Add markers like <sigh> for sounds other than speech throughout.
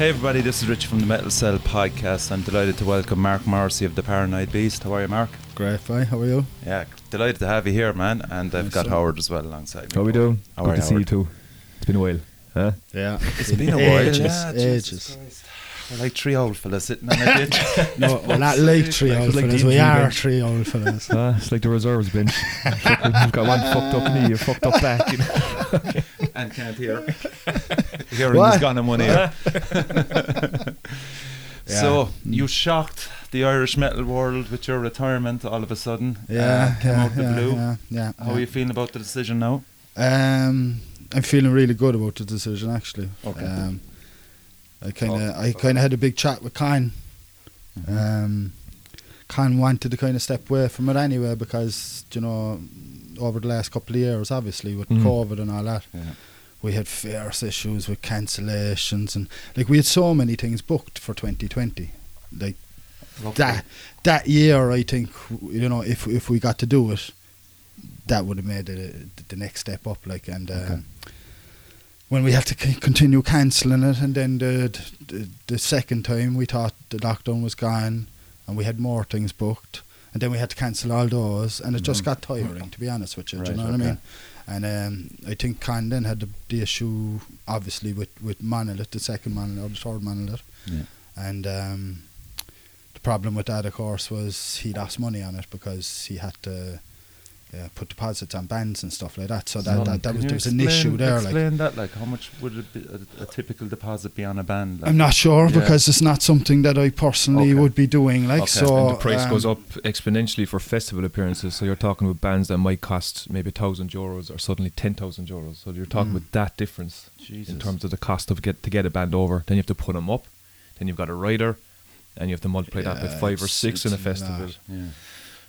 Hey everybody, this is Rich from the Metal Cell podcast. I'm delighted to welcome Mark Morrissey of the Paranoid Beast. How are you, Mark? Great, bye. How are you? Yeah, delighted to have you here, man. And I've Nice got to- Howard as well alongside. How me. we doing? How Good are to you, see you too. It's been a while. Huh? Yeah. It's been a while. Ages, yeah, Jesus ages. Christ. We're like three old fellas sitting on a ditch. <laughs> No, we're not like three old like fellas. the We are bench. three old fellas. Ah, it's like the reserves bench. <laughs> You've got one fucked up knee, a fucked up back. You know? <laughs> and can't hear. <laughs> Hearing What? is gone in one ear. So, you shocked the Irish metal world with your retirement all of a sudden. Yeah, uh, came yeah, out the yeah, blue. yeah, yeah, How yeah. are you feeling about the decision now? Um, I'm feeling really good about the decision actually. Okay. Um, I kind of, Oh. I kind of had a big chat with Con. Mm-hmm. Um, Con wanted to kind of step away from it anyway because you know, over the last couple of years, obviously with Mm. COVID and all that, Yeah. We had fierce issues with cancellations and like we had so many things booked for 2020. Like that that year, I think you know if if we got to do it, that would have made the, the next step up. Like and. Okay. Um, when we had to c- continue cancelling it, and then the, the the second time we thought the lockdown was gone, and we had more things booked, and then we had to cancel all those, and it just Mhm. got tiring, to be honest with you. do you know what I mean? And um, I think Con then had the, the issue, obviously, with with Monolith, the second Monolith or the third Monolith, Yeah. and um, the problem with that, of course, was he lost money on it because he had to. Yeah, put deposits on bands and stuff like that. So that, that, that was there was an issue there. Like that, like how much would it be, a, a typical deposit be on a band? Like? I'm not sure Yeah. because it's not something that I personally Okay. would be doing. Like Okay. so, and the price um, goes up exponentially for festival appearances. So you're talking with bands that might cost maybe thousand euros or suddenly ten thousand euros. So you're talking Mm. about that difference Jesus. in terms of the cost of get to get a band over. Then you have to put them up. Then you've got a rider, and you have to multiply that by five or six in a it's a lot. festival. Yeah.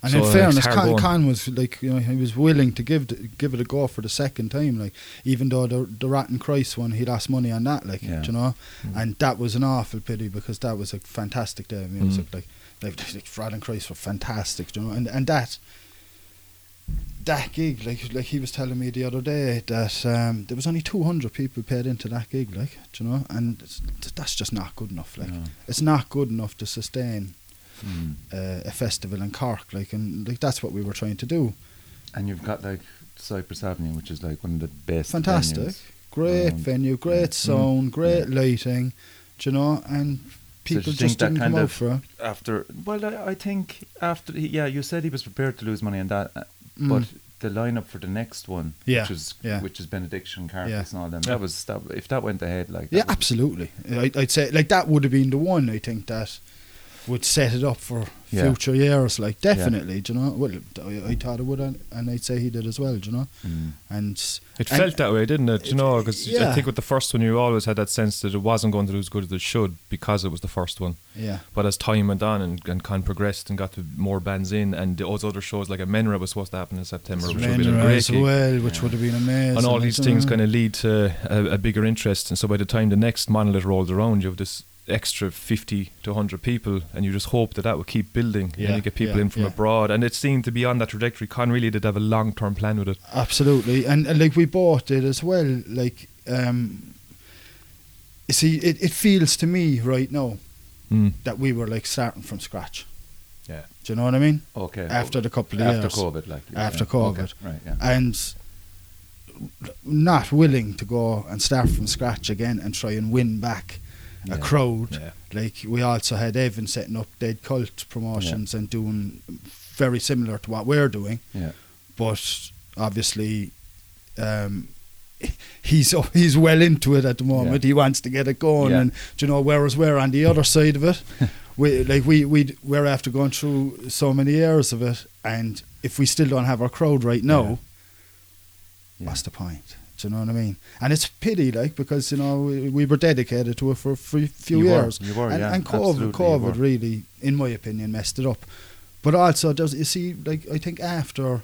And So, in fairness, Con. Con was like you know he was willing to give the, give it a go for the second time. Like even though the the Rotting Christ one, he lost money on that. Like Yeah. you know, Mm. and that was an awful pity because that was a fantastic day of music. Mm. Like like, like Rotting Christ were fantastic. You know, and and that. That gig, like like he was telling me the other day, that um, there was only two hundred people paid into that gig, like you know, and it's, that's just not good enough. Like No. it's not good enough to sustain Mm. uh, a festival in Cork, like, and like that's what we were trying to do. And you've got like Cyprus Avenue, which is like one of the best. Fantastic, venues. great Um, venue, great yeah. sound, great Yeah. lighting, do you know, and people think just didn't come out for it. After, well, I, I think after, he- yeah, you said he was prepared to lose money on that, uh, Mm. but the lineup for the next one, Yeah, which is yeah. which is Benediction, Carcass, Yeah. and all them. That was that, if that went ahead, like Yeah, absolutely. I, I'd say like that would have been the one. I think that would set it up for Yeah. future years. Like definitely, do you know. Well, I, I thought it would, and and I'd say he did as well. do you know, Mm. and It and- felt that way, didn't it? You know, because I think with the first one, you always had that sense that it wasn't going to do as good as it should because it was the first one. yeah, But as time went on and, and Con progressed and got to more bands in, and those other shows like Amenra was supposed to happen in September, which would have been a great as well, which Yeah. would have been amazing. and all these things kind of lead to a, a bigger interest. And so by the time the next monolith rolls around, you have this extra 50 to 100 people, and you just hope that that will keep building. Yeah, and you get people yeah, in from yeah. abroad. And it seemed to be on that trajectory. Con really did have a long term plan with it. Absolutely, and, and like we bought it as well. Like, um, you see, it, it feels to me right now Mm. that we were like starting from scratch. Yeah. Do you know what I mean? Okay. After the couple of after years, COVID, like After yeah. COVID. Okay, right? Yeah. and not willing to go and start from scratch again and try and win back Yeah. a crowd. Yeah. Like we also had Evan setting up Dead Cult promotions and doing very similar to what we're doing. yeah. but obviously um, <laughs> he's <laughs> he's well into it at the moment. Yeah. He wants to get it going, Yeah. and do you know whereas we're on the other side of it. <laughs> we like we we we're after going through so many years of it, and if we still don't have our crowd right now, Yeah. what's the point? Do you know what I mean? And it's a pity, like because you know we, we were dedicated to it for a few, You were, years, you were, and, yeah, and COVID, COVID really, in my opinion, messed it up. But also, does you see, like I think after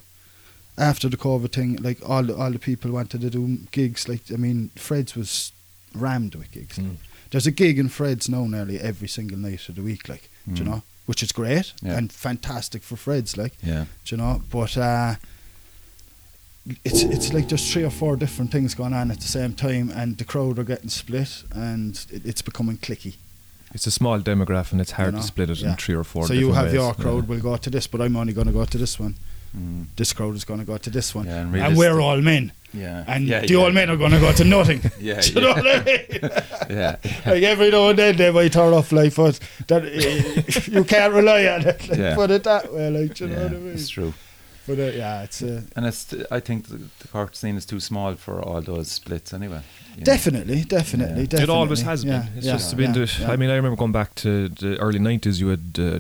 after the COVID thing, like all the, all the people wanted to do gigs. Like I mean, Fred's was rammed with gigs. Mm. There's a gig in Fred's now nearly every single night of the week, like Mm. you know, which is great Yeah. and fantastic for Fred's, like Yeah. you know. But uh, it's it's like there's three or four different things going on at the same time, and the crowd are getting split, and it, it's becoming clicky. It's a small demographic and it's hard You know, to split it yeah. in three or four. so you have ways. your crowd Yeah. will go to this, but I'm only going to go to this one. Mm. This crowd is going to go to this one, Yeah, and and we're all men, Yeah. and yeah, the yeah. old men are going to go to nothing. <laughs> Yeah, <laughs> Do you know yeah. what I mean? <laughs> Yeah. like every now and then they might turn off like, but that you can't rely on it. Like, Yeah. Put it that way, like do you know what I mean. it's true. But uh, yeah, it's uh, And it's. I think the, the Cork scene is too small for all those splits anyway. definitely, definitely, Yeah. definitely. It always has Yeah, been. It's yeah, just been yeah, the. yeah. I mean, I remember going back to the early '90s. You had uh,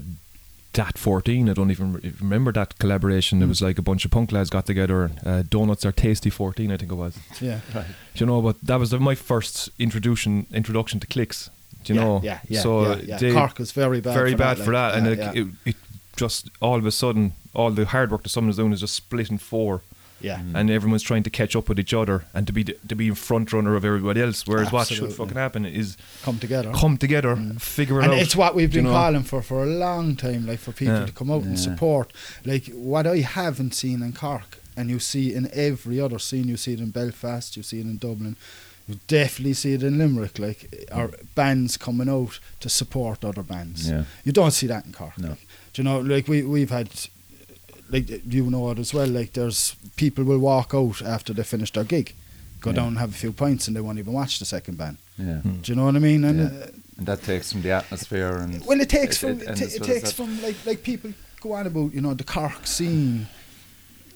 Dat 14. I don't even re- remember that collaboration. It Mm. was like a bunch of punk lads got together. Uh, Donuts are tasty 14, I think it was. yeah. Right. Do you know? But that was the, my first introduction introduction to clicks. Do you yeah, know? Yeah, yeah, So yeah, yeah. they- Cork is very bad. very for bad that, for like, that, and it, yeah. it, it just all of a sudden, all the hard work that someone's doing is just split in four, yeah. Mm. and everyone's trying to catch up with each other and to be the, to be in front runner of everybody else. Whereas what should fucking happen is come together. come together, Mm. figure it and out. it's what we've do you been know? calling for for a long time, like for people Yeah. to come out and support. Like what I haven't seen in Cork, and you see in every other scene. You see it in Belfast, you see it in Dublin, you definitely see it in Limerick. Like our bands coming out to support other bands. Yeah. You don't see that in Cork. No. Like, do you know? Like we we've had. Like you know it as well. Like there's people will walk out after they finish their gig, go Yeah. down and have a few pints, and they won't even watch the second band. Yeah. Mm. Do you know what I mean? And Yeah. uh, And that takes from the atmosphere and. well, it takes it- from it- it, and it well takes from like like people go on about you know the Cork scene.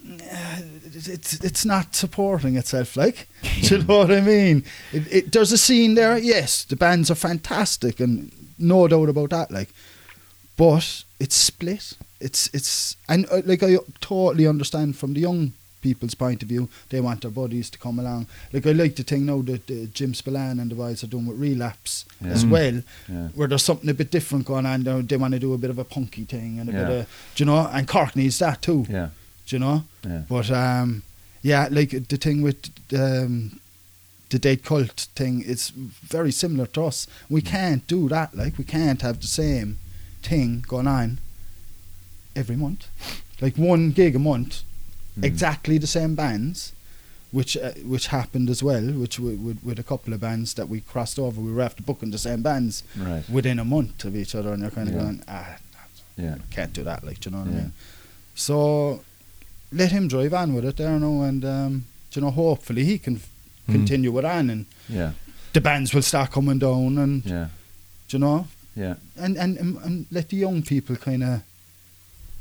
Uh, It's it's not supporting itself, like <laughs> do you know what I mean. It, it, there's a scene there, yes. The bands are fantastic, and no doubt about that. Like, but it's split. It's it's and uh, like I totally understand from the young people's point of view. They want their buddies to come along. Like I like the thing now that uh, Jim Spillane and the boys are doing with relapse as Yeah. Mm. well Yeah. where there's something a bit different going on. They, they want to do a bit of a punky thing and a Yeah. bit of, you know, and Cork needs that too, Yeah. do you know? Yeah. But um, yeah, like the thing with um, the dead cult thing, it's very similar to us. We Mm. can't do that. Like we can't have the same thing going on every month, like one gig a month, Mm. exactly the same bands. Which uh, which happened as well, which w- with, with a couple of bands that we crossed over, we were after booking the same bands Right. within a month of each other, and you're kind of Yeah. going, ah, Yeah. can't do that, like, do you know what I mean? So let him drive on with it there, now, and um, you know, hopefully he can f- Mm. continue it on, and Yeah. the bands will start coming down, and Yeah. do you know, Yeah. and and and, and let the young people kind of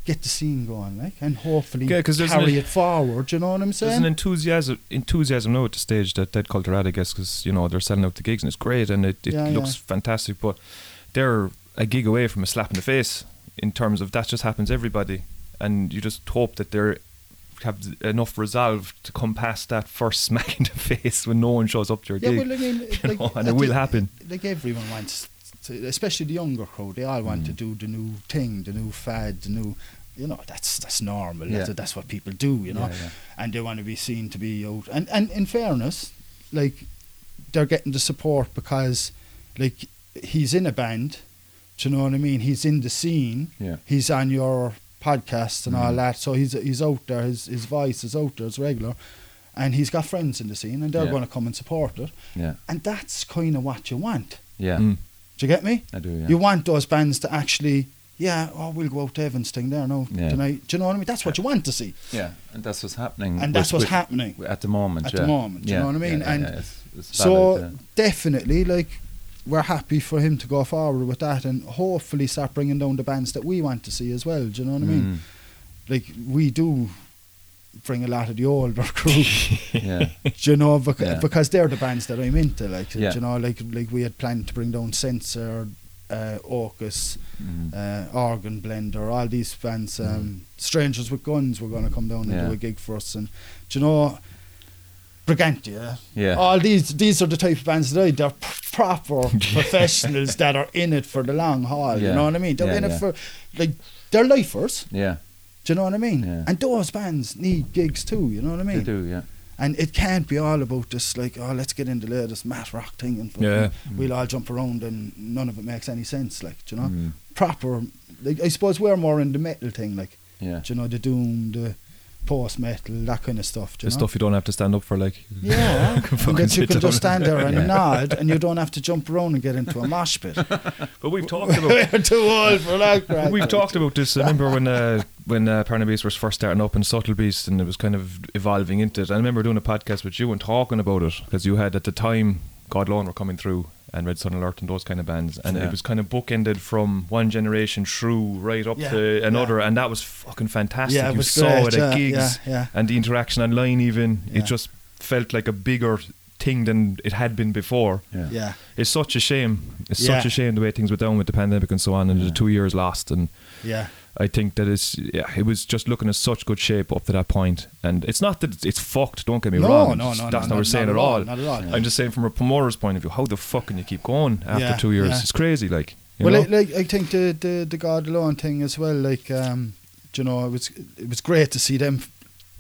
get the scene going, like, and hopefully Yeah, 'cause there's carry an- it forward. You know what I'm saying? There's an enthusiasm, enthusiasm now at the stage that Dead Cult are at, I guess, because you know they're selling out the gigs and it's great and it, it Yeah, looks yeah. fantastic. But they're a gig away from a slap in the face in terms of that just happens everybody, and you just hope that they're have enough resolve to come past that first <laughs> smack in the face when no one shows up to your yeah, gig. well, I mean, <laughs> you like, know, and it will happen. Like everyone wants, to, especially the younger crowd, they all want to Mm. do the new thing, the new fad, the new. You know, that's that's normal. That's, Yeah. that's what people do. You know, Yeah, yeah. and they want to be seen to be out. And and in fairness, like they're getting the support because, like, he's in a band. Do you know what I mean? He's in the scene. Yeah. He's on your podcast and all Mhm. that. So he's he's out there. His his voice is out there. It's regular, and he's got friends in the scene, and they're Yeah. going to come and support it. Yeah. And that's kind of what you want. Yeah. Mm. Do you get me? I do. Yeah. You want those bands to actually, yeah, oh, we'll go out to Evans thing there now Yeah. tonight. Do you know what I mean? That's what you want to see, yeah. And that's what's happening. and that's with- what's happening. at the moment. At yeah. the moment, do you know what I mean? And it's- it's So valid, definitely, like, we're happy for him to go forward with that, and hopefully start bringing down the bands that we want to see as well. Do you know what I mean? Mm. Like we do bring a lot of the older crew. <laughs> yeah. Do you know, bec- Yeah. because they're the bands that I'm into. Like, do Yeah. you know, like like we had planned to bring down Sensor, uh, Orcus, Mm. uh, Organ Blender, all these bands. Um, Strangers with Guns were going to come down and Yeah. do a gig for us, and do you know, Brigantia. Yeah. All these these are the type of bands that I. They're p- proper <laughs> professionals that are in it for the long haul. You know what I mean? They're Yeah, in it for like they're lifers. yeah. Do you know what I mean? Yeah. And those bands need gigs too. You know what I mean? They do. Yeah. And it can't be all about this, like, oh, let's get into the latest mat rock thing and Yeah. we'll all jump around and none of it makes any sense, like, do you know? Mm. Proper, like, I suppose we're more in the metal thing, like, Yeah. do you know, the doom, the, post metal, that kind of stuff. do The know? stuff you don't have to stand up for, like. Yeah, <laughs> can and that you can just stand there and Yeah. nod, and you don't have to jump around and get into a mosh pit. <laughs> But we've talked <laughs> about We're too old for that. crap. We've talked about this. I remember when uh, when uh, Paranoid Beast was first starting up in Subtle Beast and it was kind of evolving into it. I remember doing a podcast with you and talking about it because you had at the time God Alone were coming through and Red Sun Alert and those kind of bands, and Yeah. it was kind of bookended from one generation through right up Yeah, to another, yeah. and that was fucking fantastic. Yeah, it you was saw great, it at yeah, gigs yeah, yeah. and the interaction online. Even Yeah. it just felt like a bigger thing than it had been before. Yeah. Yeah, It's such a shame. It's Yeah. such a shame the way things went down with the pandemic and so on, and Yeah. the two years lost. And yeah, I think that it's yeah, it was just looking in such good shape up to that point, and it's not that it's fucked. Don't get me No, wrong. no, no, That's no, not not- what we're saying at at all, all. not at all. I'm just saying from a promoter's point of view, how the fuck can you keep going after Yeah, two years? yeah. It's crazy, like. You well, know? like, like I think the the the God alone thing as well. Like, um, you know, it was it was great to see them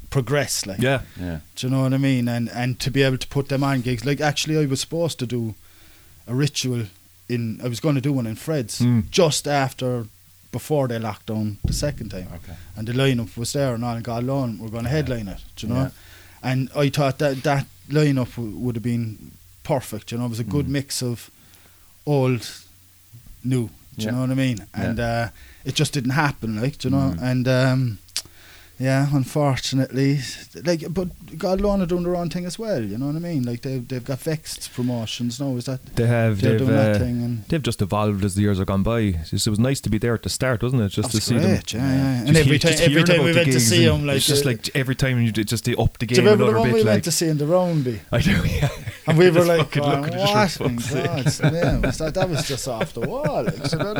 progress. Like, yeah, Yeah. do you know what I mean? And and to be able to put them on gigs. Like, actually, I was supposed to do a ritual in. I was going to do one in Fred's Mm. just after. Before they locked down the second time, Okay. and the lineup was there, and all, and God alone, we're going to Yeah. headline it, you know. Yeah. And I thought that that lineup w- would have been perfect. You know, it was a good Mm. mix of old, new. Do you Yeah. know what I mean? Yeah. And uh, it just didn't happen, like do you know. Mm. And um, yeah, unfortunately, like, but God are doing the wrong thing as well. You know what I mean? Like they've they've got vexed promotions now. Is that they have. They've, doing that uh, thing? And they've just evolved as the years have gone by. It's just- it was nice to be there at the start, wasn't it? Just to see them. great, yeah, yeah. And every he- time, every time we went to see and him, like it's just uh, like every time you did- just they up the do game you remember another the one bit. we like went to see in the Roundy? I do, <laughs> yeah. And we <laughs> were like, fucking going, looking at what in. God's name? That, that was just off the wall. Like, you know what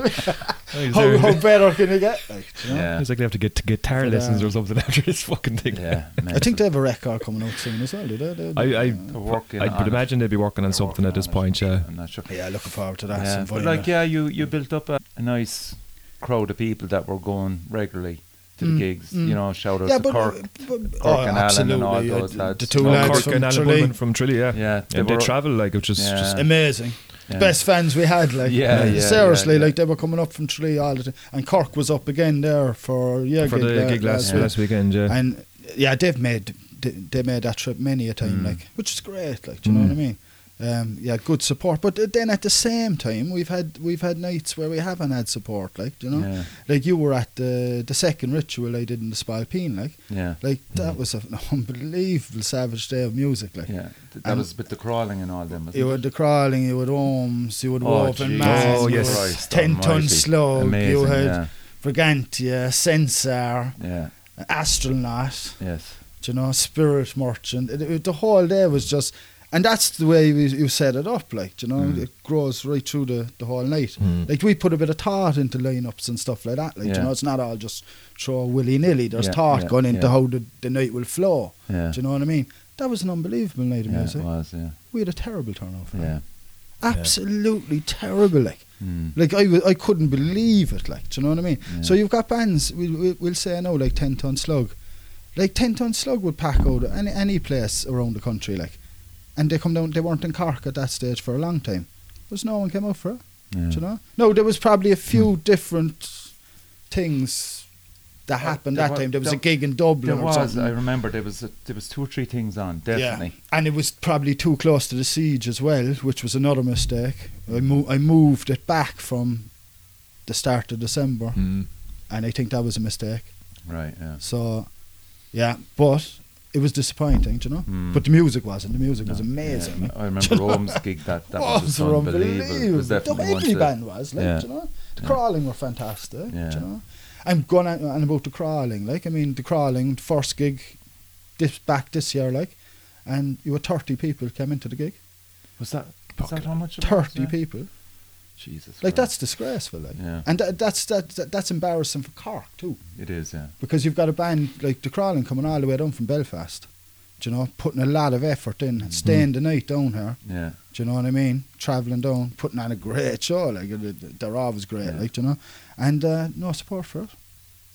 I mean? How, how better can you get? Like, you know? Yeah. It's like they have to get guitar But, lessons uh, or something <laughs> after this fucking thing. Yeah. <laughs> I think they have a record coming out soon as well, do they? They- I, I, They're working I on would it. imagine they'd be working on something working at this on it. point, yeah. I'm not sure. yeah, looking forward to that. Yeah, but like, yeah, you, you built up a, a nice crowd of people that were going regularly to the Mm, gigs. mm. You know, shout out yeah, to but, Kirk. but Kirk oh, and Alan absolutely. and all those the- lads. The two No, lads Kirk from and Alan Tralee. From Tralee, yeah. Yeah, And they were- travel like which is Yeah. just Amazing. yeah. Best fans we had, like Yeah, yeah, seriously, yeah, yeah. like they were coming up from Tralee all the time, and Kirk was up again there for yeah for the la- gig last, yeah. last weekend, yeah. and yeah, they've made they, they made that trip many a time, Mm. like which is great, like do you know what I Mm. mean? Um, yeah, good support, but then at the same time, we've had we've had nights where we haven't had support, like you know, Yeah, like you were at the the second ritual I did in the Spailpín, like yeah, like that Mm. was an unbelievable savage day of music, like. yeah. That And- was with the crawling and all them. You it? had the crawling, you had Ohms, you had Oh, Woven Jesus Oh, yes. Christ Ten Ton almighty. Slug, Amazing, you had yeah, Brigantia, Sensor, yeah, Astronaut, yes, you know, Spirit Merchant. It, it- the whole day was just, and that's the way we, you set it up, like, you know, Mm. it grows right through the, the whole night. Mm. Like, we put a bit of thought into lineups and stuff like that, like, Yeah. you know, it's not all just throw willy nilly. There's Yeah, thought yeah, going into how the, the night will flow. yeah. Do you know what I mean? That was an unbelievable night of music. was, yeah, We had a terrible turnout. yeah. Absolutely terrible, like. Mm. Like I, I couldn't believe it. Like, do you know what I mean? So you've got bands. We, we, we'll say now, like Ten Ton Slug, like Ten Ton Slug would pack out any any place around the country, like, and they come down. They weren't in Cork at that stage for a long time. There's no one came out for it. yeah. Do you know? No, there was probably a few Hmm. different things that Uh, happened there that wa- time. There was a gig in Dublin There or was. something. I remember there was a, there was two or three things on. Definitely. Yeah. And it was probably too close to the siege as well, which was another mistake. I, mo- I moved it back from the start of December, Mm. and I think that was a mistake. Right. Yeah. So, yeah, but it was disappointing, you know. Mm. But the music wasn't. The music was amazing. yeah. I <laughs> remember Rome's gig. That that was they <laughs> were unbelievable. It was The- definitely every band was, like, Yeah. you know. The Yeah. crawling were fantastic, Yeah. you know. I'm going on, on about the crawling, like, I mean, the crawling, the first gig this back this year, like, and you were 30 people came into the gig. Was that? Was that how much? it was, 30 yeah? people. Jesus. Like, Christ. that's disgraceful, like. Yeah. And that, that's, that, that, that's embarrassing for Cork, too. It is. Yeah. Because you've got a band like the Crawling coming all the way down from Belfast, do you know, putting a lot of effort in, staying the night down here, Yeah. do you know what I mean? Travelling down, putting on a great show, like they're always great, Yeah. like, do you know, and uh, no support for it.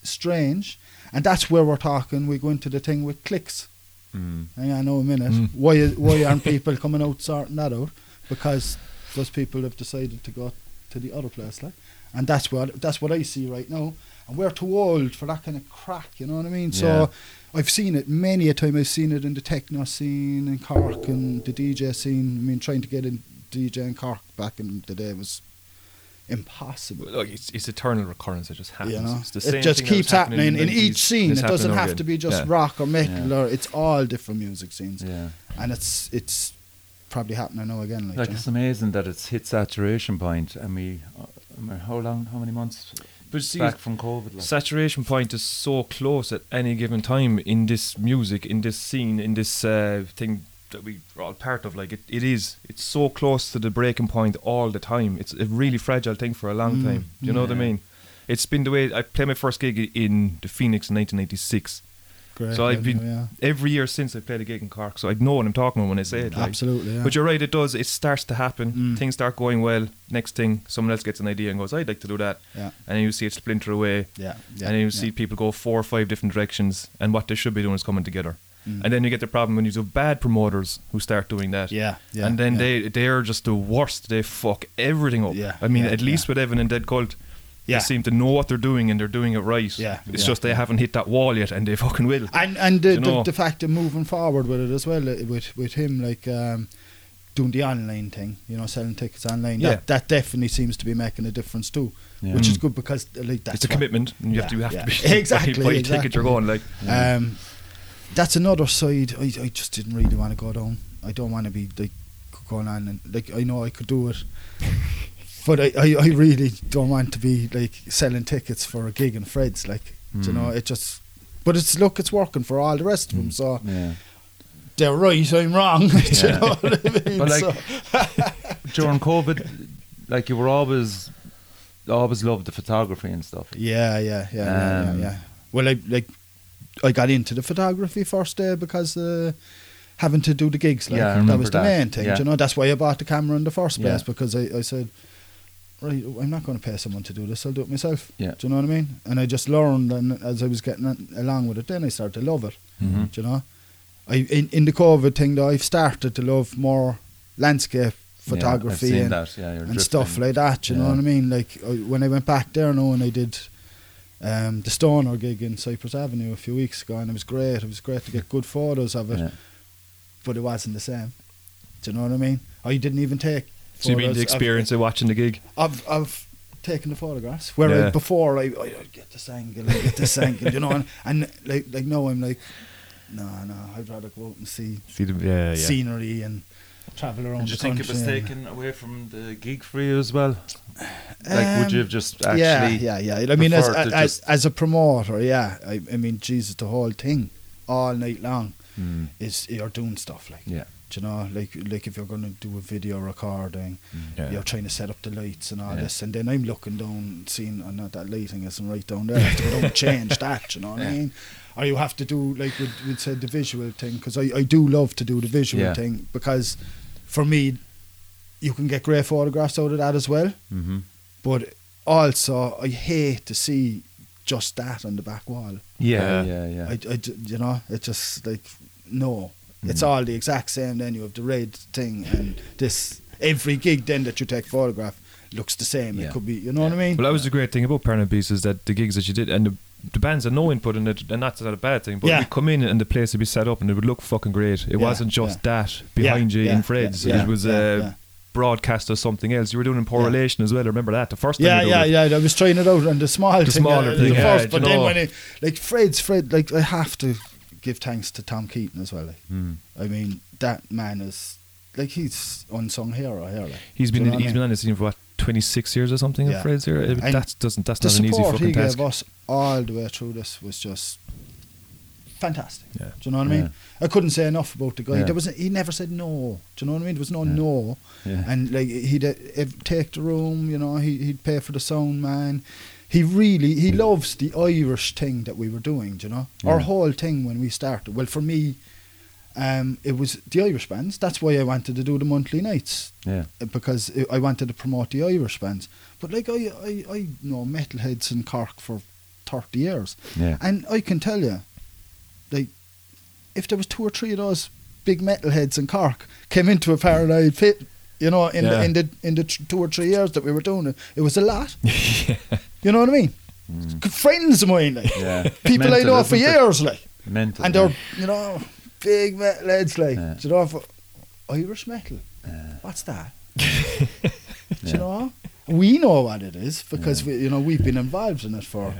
Strange, and that's where we're talking. We go into the thing with clicks. Mm. Hang on, no a minute. Mm. Why why aren't <laughs> people coming out sorting that out? Because those people have decided to go to the other place, like, and that's what that's what I see right now. And we're too old for that kind of crack, you know what I mean? Yeah. So I've seen it many a time. I've seen it in the techno scene in Cork and the DJ scene. I mean, trying to get in DJ in Cork back in the day was impossible. Look, it's, it's eternal recurrence. It just happens. You know, it just keeps happening in, 90s, each scene. It doesn't have again. to be just Yeah. rock or metal, Yeah. or it's all different music scenes, Yeah. and it's it's probably happening now again. Like, Like it's know. amazing that it's hit saturation point, and we, uh, I mean, how long, how many months But see, back from COVID? Like? saturation point is so close at any given time in this music, in this scene, in this uh, thing that we are all part of. Like it, it is. It's so close to the breaking point all the time. It's a really fragile thing for a long Mm, time. Do you know what I mean? It's been the way I played my first gig in the Phoenix in 1996. Great so I've been yeah. every year since I played a gig in Cork, so I know what I'm talking about when I say it. Like. absolutely. Yeah. But you're right, it does. It starts to happen. Mm. Things start going well. Next thing, someone else gets an idea and goes, "I'd like to do that," yeah, and then you see it splinter away. yeah, yeah. and then you see people go four or five different directions, and what they should be doing is coming together. Mm. And then you get the problem when you have bad promoters who start doing that. yeah, yeah, and then they they are just the worst. They fuck everything up. Yeah, I mean, at least with Evan and Dead Cult, Yeah. they seem to know what they're doing and they're doing it right. Yeah, it's yeah, just they haven't hit that wall yet, and they <laughs> fucking will. and and the, the, the fact of moving forward with it as well, uh, with with him like um, doing the online thing, you know, selling tickets online. Yeah. That that definitely seems to be making a difference too, Yeah. which is Mm. good because uh, like that's it's a commitment, and you have to you have yeah. to be <laughs> Exactly, buy, buy a exactly. ticket. You're going like Um, that's another side. I, I just didn't really want to go down. I don't want to be like going on and like I know I could do it, <laughs> but I, I, I really don't want to be like selling tickets for a gig in Fred's. Like do you know, Mm. it just. But it's look, it's working for all the rest of them. Mm. So yeah. they're right. I'm wrong. <laughs> do you know what I <laughs> mean? But like So- <laughs> during COVID, like you were always, always loved the photography and stuff. yeah, yeah, yeah, yeah, yeah, Um, yeah. Well, I like I got into the photography first day because. Uh, Having to do the gigs, like Yeah, that was the that. main thing. You know, that's why I bought the camera in the first place because I, I said, right, I'm not going to pay someone to do this. I'll do it myself. Yeah. Do you know what I mean? And I just learned, and as I was getting along with it, then I started to love it. Mm-hmm. Mhm. Do you know? I in, in the COVID thing, though, I've started to love more landscape photography yeah, and. Yeah, and stuff like that. You know what I mean? Like I, when I went back there now and I did um, the Stoner gig in Cyprus Avenue a few weeks ago, and it was great. It was great to get <laughs> good photos of it, Yeah. but it wasn't the same. Do you know what I mean? I didn't even take. So you mean photos the of- experience of watching the gig? I've I've taken the photographs. Where I, before I I I'd get this angle, I get this <laughs> angle, you know, and, and like like now I'm like, no, no, I'd rather go out and see See the yeah yeah. scenery and travel around Did you think it was taken away from the gig for you as well? Like, would you Um, have just actually? yeah, yeah, yeah. I mean, as preferred as, as a promoter, yeah. I, I mean, Jesus, the whole thing, all night long, Mm, is you're doing stuff like, yeah. Do you know, like like if you're going to do a video recording, Yeah. you're trying to set up the lights and all Yeah. this, and then I'm looking down, seeing, oh, not that lighting isn't right down there. I have to go down and <laughs> change that. You know what I mean? Or you have to do like we would say the visual thing because I, I do love to do the visual Yeah. thing because for me, you can get great photographs out of that as well. Mm-hmm. But also, I hate to see just that on the back wall. Yeah, Yeah. yeah, yeah. I, I d- you know, it just like no, it's Mm. all the exact same. Then you have the red thing and this every gig then that you take photograph looks the same. Yeah. It could be, you know what I mean? Well, that was the great thing about Paranoid Beast is that the gigs that you did and the, the bands had no input in it, and that's not a bad thing. But Yeah. we come in and the place would be set up and it would look fucking great. It Yeah, wasn't just yeah. that behind Yeah, you yeah, in Fred's. yeah, it was yeah, uh, yeah. broadcast or something else. You were doing it in poor Yeah. relation as well. I remember that the first time. Yeah, you yeah, did yeah. I was trying it out on the small The thing, smaller uh, thing, the yeah, first, do you but then know- when it, like Fred's Fred, like I have to give thanks to Tom Keaton as well. Like, Mm. I mean, that man is like he's unsung hero here. Like, He's been know what I mean? been on the scene for what twenty six years or something. Yeah. in Fred's here. And That's doesn't that's not an easy fucking he task. gave us all the way through this was just fantastic. Yeah. Do you know what I mean? Yeah. I couldn't say enough about the guy. Yeah. There was he never said no. Do you know what I mean? There was no Yeah. no. And like he'd uh, ev- take the room, you know, he he'd pay for the sound man. He really he loves the Irish thing that we were doing, do you know. Our whole thing when we started. Well, for me, um, it was the Irish bands. That's why I wanted to do the monthly nights yeah. uh, because I- I wanted to promote the Irish bands. But like I I, I know metalheads in Cork for thirty years. Yeah. And I can tell you, like, if there was two or three of those big metalheads in Cork came into a paranoid pit You know, in Yeah. the in the in the t- two or three years that we were doing it, it was a lot. <laughs> yeah. You know what I mean? Mm. Good friends of mine, like Yeah. <laughs> people I know for isn't it? years, like, Mental. and they're you know big metal heads, like, Yeah. do you know, for Irish metal. Yeah. What's that? Yeah. <laughs> Do you know? We know what it is because we, you know, we've been involved in it for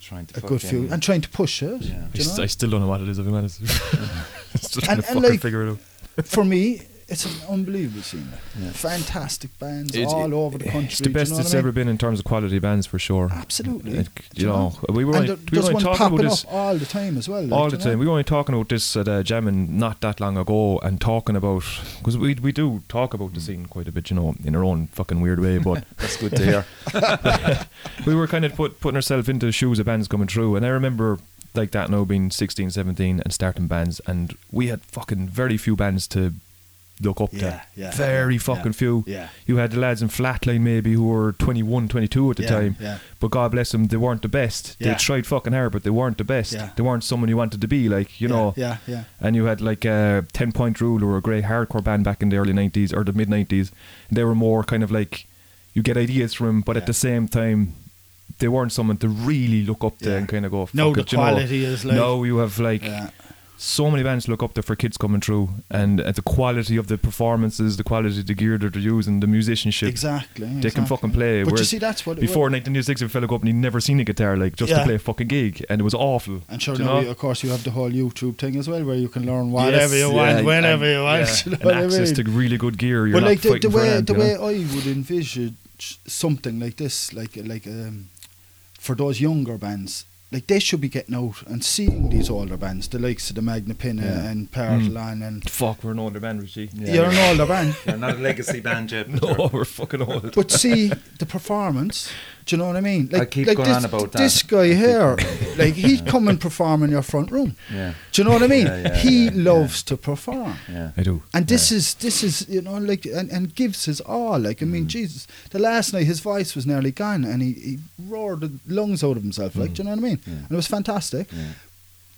Trying to a good few and trying to push it. Yeah. I, Do you st- know? I still don't know what it is. If I'm honest, <laughs> still trying And- to and fucking like- figure it out. for me, it's an unbelievable scene. Yeah. Fantastic bands It- all it- over the country. It's the best you know it's I mean? ever been in terms of quality bands for sure. Absolutely. It- you know, we were and only, we were there's only talking popping about this up all the time as well. like, all the you know? time. We were only talking about this at uh, jamming not that long ago, and talking about because we we do talk about the scene quite a bit, you know, in our own fucking weird way. But <laughs> That's good to hear. <laughs> we were kind of put, putting ourselves into the shoes of bands coming through, and I remember like that now being 16, 17 and starting bands, and we had fucking very few bands to look up Yeah, to. yeah, very yeah, fucking few. yeah. You had the lads in Flatline maybe who were 21, 22 at the time. yeah. But God bless them, they weren't the best. They tried fucking hard, but they weren't the best. They weren't someone you wanted to be, like, you know. yeah, yeah. And you had like a 10 Point Rule, or a great hardcore band back in the early 90s or the mid 90s. They were more kind of like, you get ideas from, but Yeah. at the same time, they weren't someone to really look up to and kind of go, No, the it, you know. quality is like- No, you have like. So many bands look up to for kids coming through, and uh, the quality of the performances, the quality of the gear that they're using, the musicianship. Exactly. They can fucking play. But you see, that's what before was. 1996, if a fella go up and he'd never seen a guitar, like just Yeah. to play a fucking gig, and it was awful. And sure, Do you now, of course, you have the whole YouTube thing as well, where you can learn whatever you want, yeah, whenever and- you want. yeah, you know and what I access mean? to really good gear. You're but like the, the way the you know? way I would envisage something like this, like like um, for those younger bands, like they should be getting out and seeing these older bands, the likes of the Magna Pinna Yeah. and hmm. Partholón and Fuck, we're an older band, Richie. Yeah, you're an older band. <laughs> You're not a legacy band yet. <laughs> No, we're fucking old. But see the performance. Do you know what I mean? I keep like going this, on about that. This guy here, <laughs> like he'd come and perform in your front room. Yeah. Do you know what I mean? Yeah, yeah, he yeah, loves to perform. Yeah. I do. And this is this is you know like and, and gives his all like I Mm. mean Jesus the last night his voice was nearly gone and he, he roared the lungs out of himself like do you know what I mean Mm. Yeah. and it was fantastic Yeah.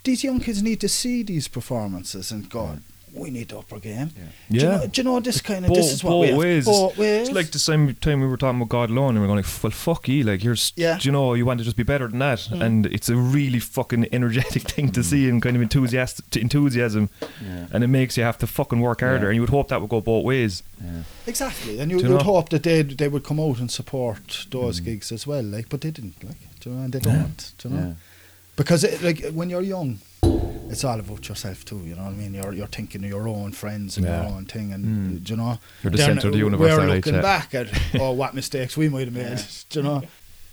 these young kids need to see these performances and go we need the upper game Yeah. do, you know, do you know this kind of Both, this is what both we have ways. both ways It's like the same time we were talking about God alone, and we're going like, well, fuck you, like you're, s- Yeah. do you know, you want to just be better than that, Mm. and it's a really fucking energetic <laughs> thing to see and kind of enthusiastic to enthusiasm, Yeah. and it makes you have to fucking work harder, Yeah. and you would hope that would go both ways. Yeah. exactly and you, Do you would hope that they they would come out and support those Mm. gigs as well like but they didn't like do you know and they don't do you know Yeah. because it, like when you're young it's all about yourself too you know what I mean you're you're thinking of your own friends and Yeah. your own thing and Mm. you know You're the centre of the universe, we're looking yeah. back at oh what mistakes we might have made <laughs> do you know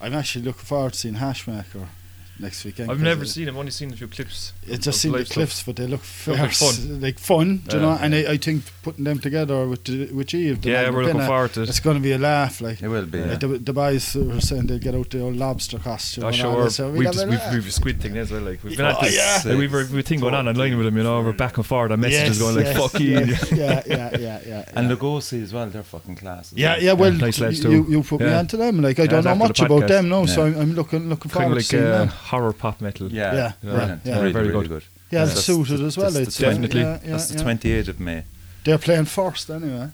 I'm actually looking forward to seeing Hashmaker next weekend I've never it- seen him, only seen a few clips. it's of just seen the live stuff. clips, but they look Look fair, like fun. like fun, do you Yeah. know. And I, I think putting them together with the- with Eve, the Yeah, we're looking Pinna, forward to it. It's going to be a laugh, like. It will be. Yeah. Yeah. Like the, the boys were saying they'll get out the old lobster costume. Oh, sure. so we we've, have just, a we've, laugh. we've a squid thing as well. Like we've been Oh, at this. yeah. like, we've, we've a thing going on online with them. You know, we're back and forward. Our messages Yes, going like, yes, "Fuck you." <laughs> yeah, yeah, yeah, yeah. And yeah. Lugosi as well, they're fucking class. Yeah, yeah. Well, you, you you put me Yeah. onto them. Like I don't know much about them, no. So I'm, I'm looking looking forward to seeing uh, them. Horror pop metal. Yeah, Yeah, brilliant. yeah. Really, Very really good. good. Yeah, That's suited the- as well. that's It's Definitely. Yeah, yeah, That's the yeah. 28th of May. They're playing first anyway.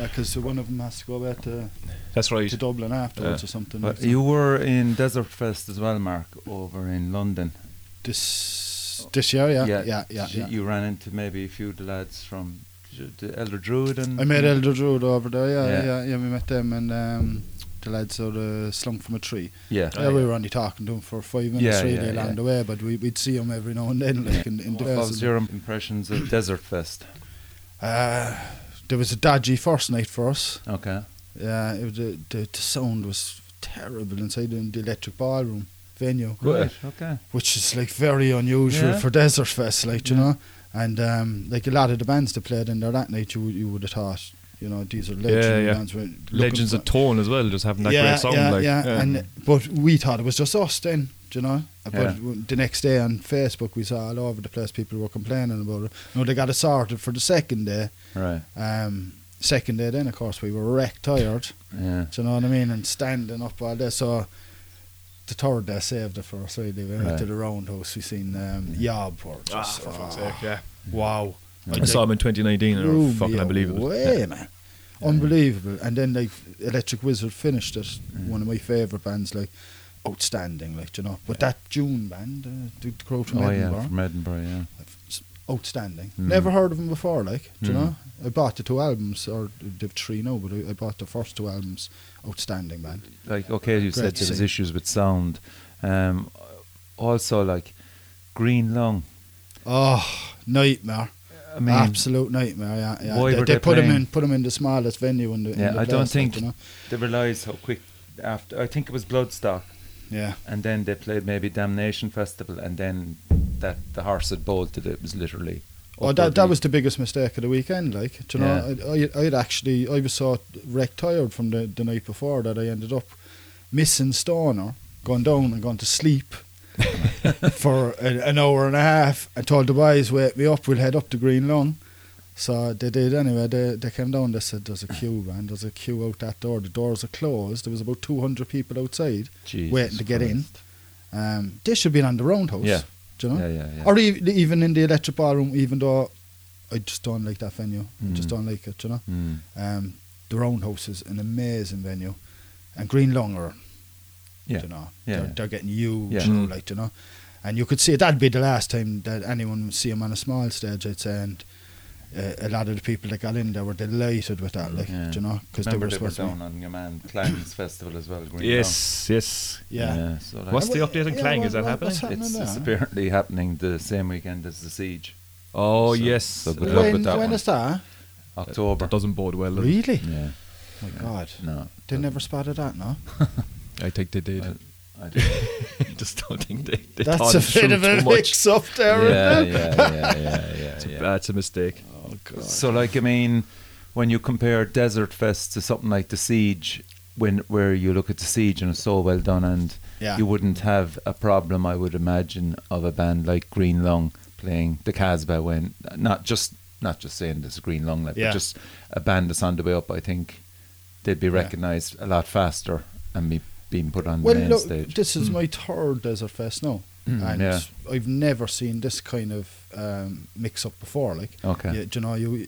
Because one of them has to go back to, That's right. to Dublin afterwards Yeah. or something. But like you were in Desert Fest as well, Mark, over in London. this this year, yeah, yeah, yeah. yeah, You- You ran into maybe a few of the lads from the Elder Druid and I met Elder Druid over there. Yeah, Yeah. yeah, yeah. We met them and um, the lads out of Slunk from a Tree. Yeah, yeah, we were only talking to him for five minutes Yeah, really yeah, along the way, but we, we'd see him every now and then, like in, in the What was your impressions of Desert Fest? Uh, there was a dodgy first night for us. Okay. Yeah, it was, the, the the sound was terrible inside in the Electric Ballroom venue, Right. Okay. which is like very unusual Yeah. for Desert Fest, like you Yeah. know. And um, like a lot of the bands that played in there that night, you you would have thought, you know, these are legendary yeah. looking Legends of Tone as well, just having that yeah, great sound. yeah, like, yeah, And but we thought it was just us then, do you know. But Yeah. the next day on Facebook, we saw all over the place people were complaining about it. No, they got it sorted for the second day. Right. Um, second day, then of course we were wrecked tired. Yeah. Do you know what I mean? And standing up all day. So the third day saved it for us. Really, we went Right. to the roundhouse. We seen um, Yob. Or Ah, just, for fuck's oh, sake, yeah. Wow. I saw him in 2019 and Blew they were fucking unbelievable. away, Yeah. man. unbelievable. And then like Electric Wizard finished it, Mm. one of my favourite bands, like outstanding, like you know. But that June band, uh, the the crowd from oh yeah, Edinburgh, from Edinburgh, yeah. outstanding. Mm. Never heard of them before, like do you Mm. know. I bought the two albums, or they've three now, but I, I bought the first two albums. Outstanding band. Like okay, you Great said to there was issues with sound. Um, also like Green Lung. Oh, nightmare! I mean, Absolute nightmare. Yeah, yeah. why they were they they put him playing? in, put him in the smallest venue in the. in Yeah, the I don't like, think you know? they realised how quick after. I think it was Bloodstock, Yeah. and then they played maybe Damnation Festival, and then that the horse had bolted. It was literally. Oh, that, that was the biggest mistake of the weekend. Like, do you know, I, I, I'd actually, I was so wrecked tired from the, the night before that I ended up missing Stoner, going down and going to sleep <laughs> for a, an hour and a half. I told the boys, wake me up, we'll head up to Green Lung. So they did anyway. They, they came down. They said, "There's a queue, man. There's a queue out that door. The doors are closed. There was about 200 people outside Jesus waiting to get in. Um, they should be on the roundhouse. Yeah. do you know? Yeah, yeah, yeah. Or even, even in the electric ballroom, even though I just don't like that venue. I just Mm. don't like it, you know. Mm. Um, the Roundhouse is an amazing venue, and Green Lung are, Yeah. you know, Yeah, they're, yeah. they're getting huge, Yeah. now, Mm. like you know, and you could see it. That'd be the last time that anyone would see him on a small stage, I'd say, and. Uh, a lot of the people that got in there were delighted with that, like, Yeah. you know, because they were they were supposed to be- down on your man Clang's festival as well. Green Yes, yes. Yeah. Lung. so like What's the update on yeah, Clang? what- Is that what- happening? happening it's, it's apparently happening the same weekend as the siege, Oh, So- yes. so good luck with that when one. is that? October. That doesn't bode well. Really? Yeah. My God. No. They never spotted that, no? <laughs> I think they did. Well, I don't- <laughs> just don't think they, they That's a bit of a too much. mix up <laughs> there. yeah, yeah, yeah, yeah, yeah, It's a- yeah. That's a mistake. Oh, God. So, like, I mean, when you compare Desert Fest to something like the Siege, when where you look at the Siege and it's so well done, and Yeah. you wouldn't have a problem, I would imagine, of a band like Green Lung playing the Casbah when not just not just saying this Green Lung, like, Yeah. but just a band that's on the way up. I think they'd be Yeah. recognised a lot faster and be being put on Well, the main look, stage. this is my third Desert Fest now, Mm, and yeah. I've never seen this kind of um, mix up before. Like, Okay. you, you know, you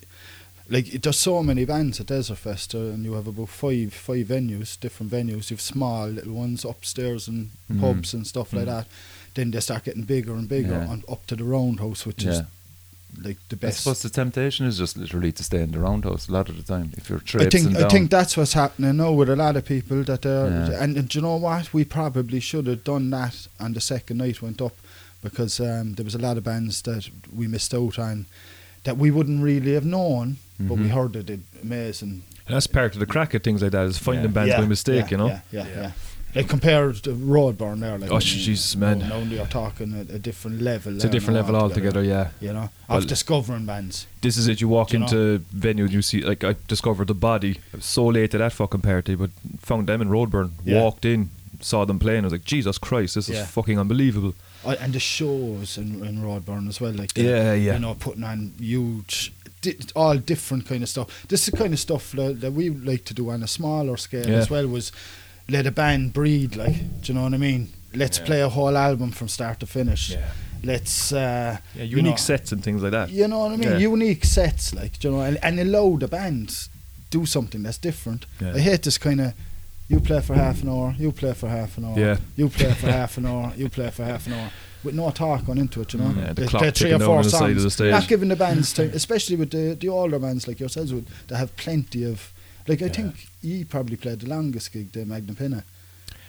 like there's so many bands at Desert Fest, uh, and you have about five five venues, different venues. You've small little ones upstairs and Mhm. pubs and stuff like Mm. that. Then they start getting bigger and bigger, Yeah. and up to the Roundhouse, which is Yeah. Like the best. I best. suppose the temptation is just literally to stay in the roundhouse a lot of the time if you're I think down. I think that's what's happening now with a lot of people that are Yeah. and, and do you know what we probably should have done that on the second night went up because um, there was a lot of bands that we missed out on that we wouldn't really have known but we Mhm. heard they did amazing And that's part of the crack of things like that is finding Yeah. bands yeah, by mistake, yeah, you know? yeah yeah, Yeah. Like compared to Roadburn there like Oh, I mean, Jesus, man. now, now you're talking a, a different level It's a different level altogether, yeah. you know Well- of discovering bands This is it. You walk you into venue and you see, like, I discovered the body. I was so late to that fucking party, but found them in Roadburn. Yeah. Walked in, saw them playing. I was like, Jesus Christ, this Yeah. is fucking unbelievable. I, and the shows in, in Roadburn as well, like the, Yeah, yeah. you know, putting on huge, di- all different kind of stuff. This is the kind of stuff that, that we like to do on a smaller scale Yeah. as well. Was let a band breed. like, do you know what I mean? Let's Yeah. play a whole album from start to finish. Let's, uh, Yeah, you unique know, sets and things like that. You know what I mean? Yeah. Unique sets, like, you know, and, and allow the band do something that's different. Yeah. I hate this kind of. You play for half an hour. You play for half an hour. Yeah. You play for <laughs> half an hour. You play for half an hour. With no talk on into it, you know. Yeah, the They clock play three ticking or down four on the side songs. of the stage. Not giving the bands time, especially with the the older bands like yourselves, would that have plenty of. Like I Yeah. think you probably played the longest gig, the Magnum Pinna.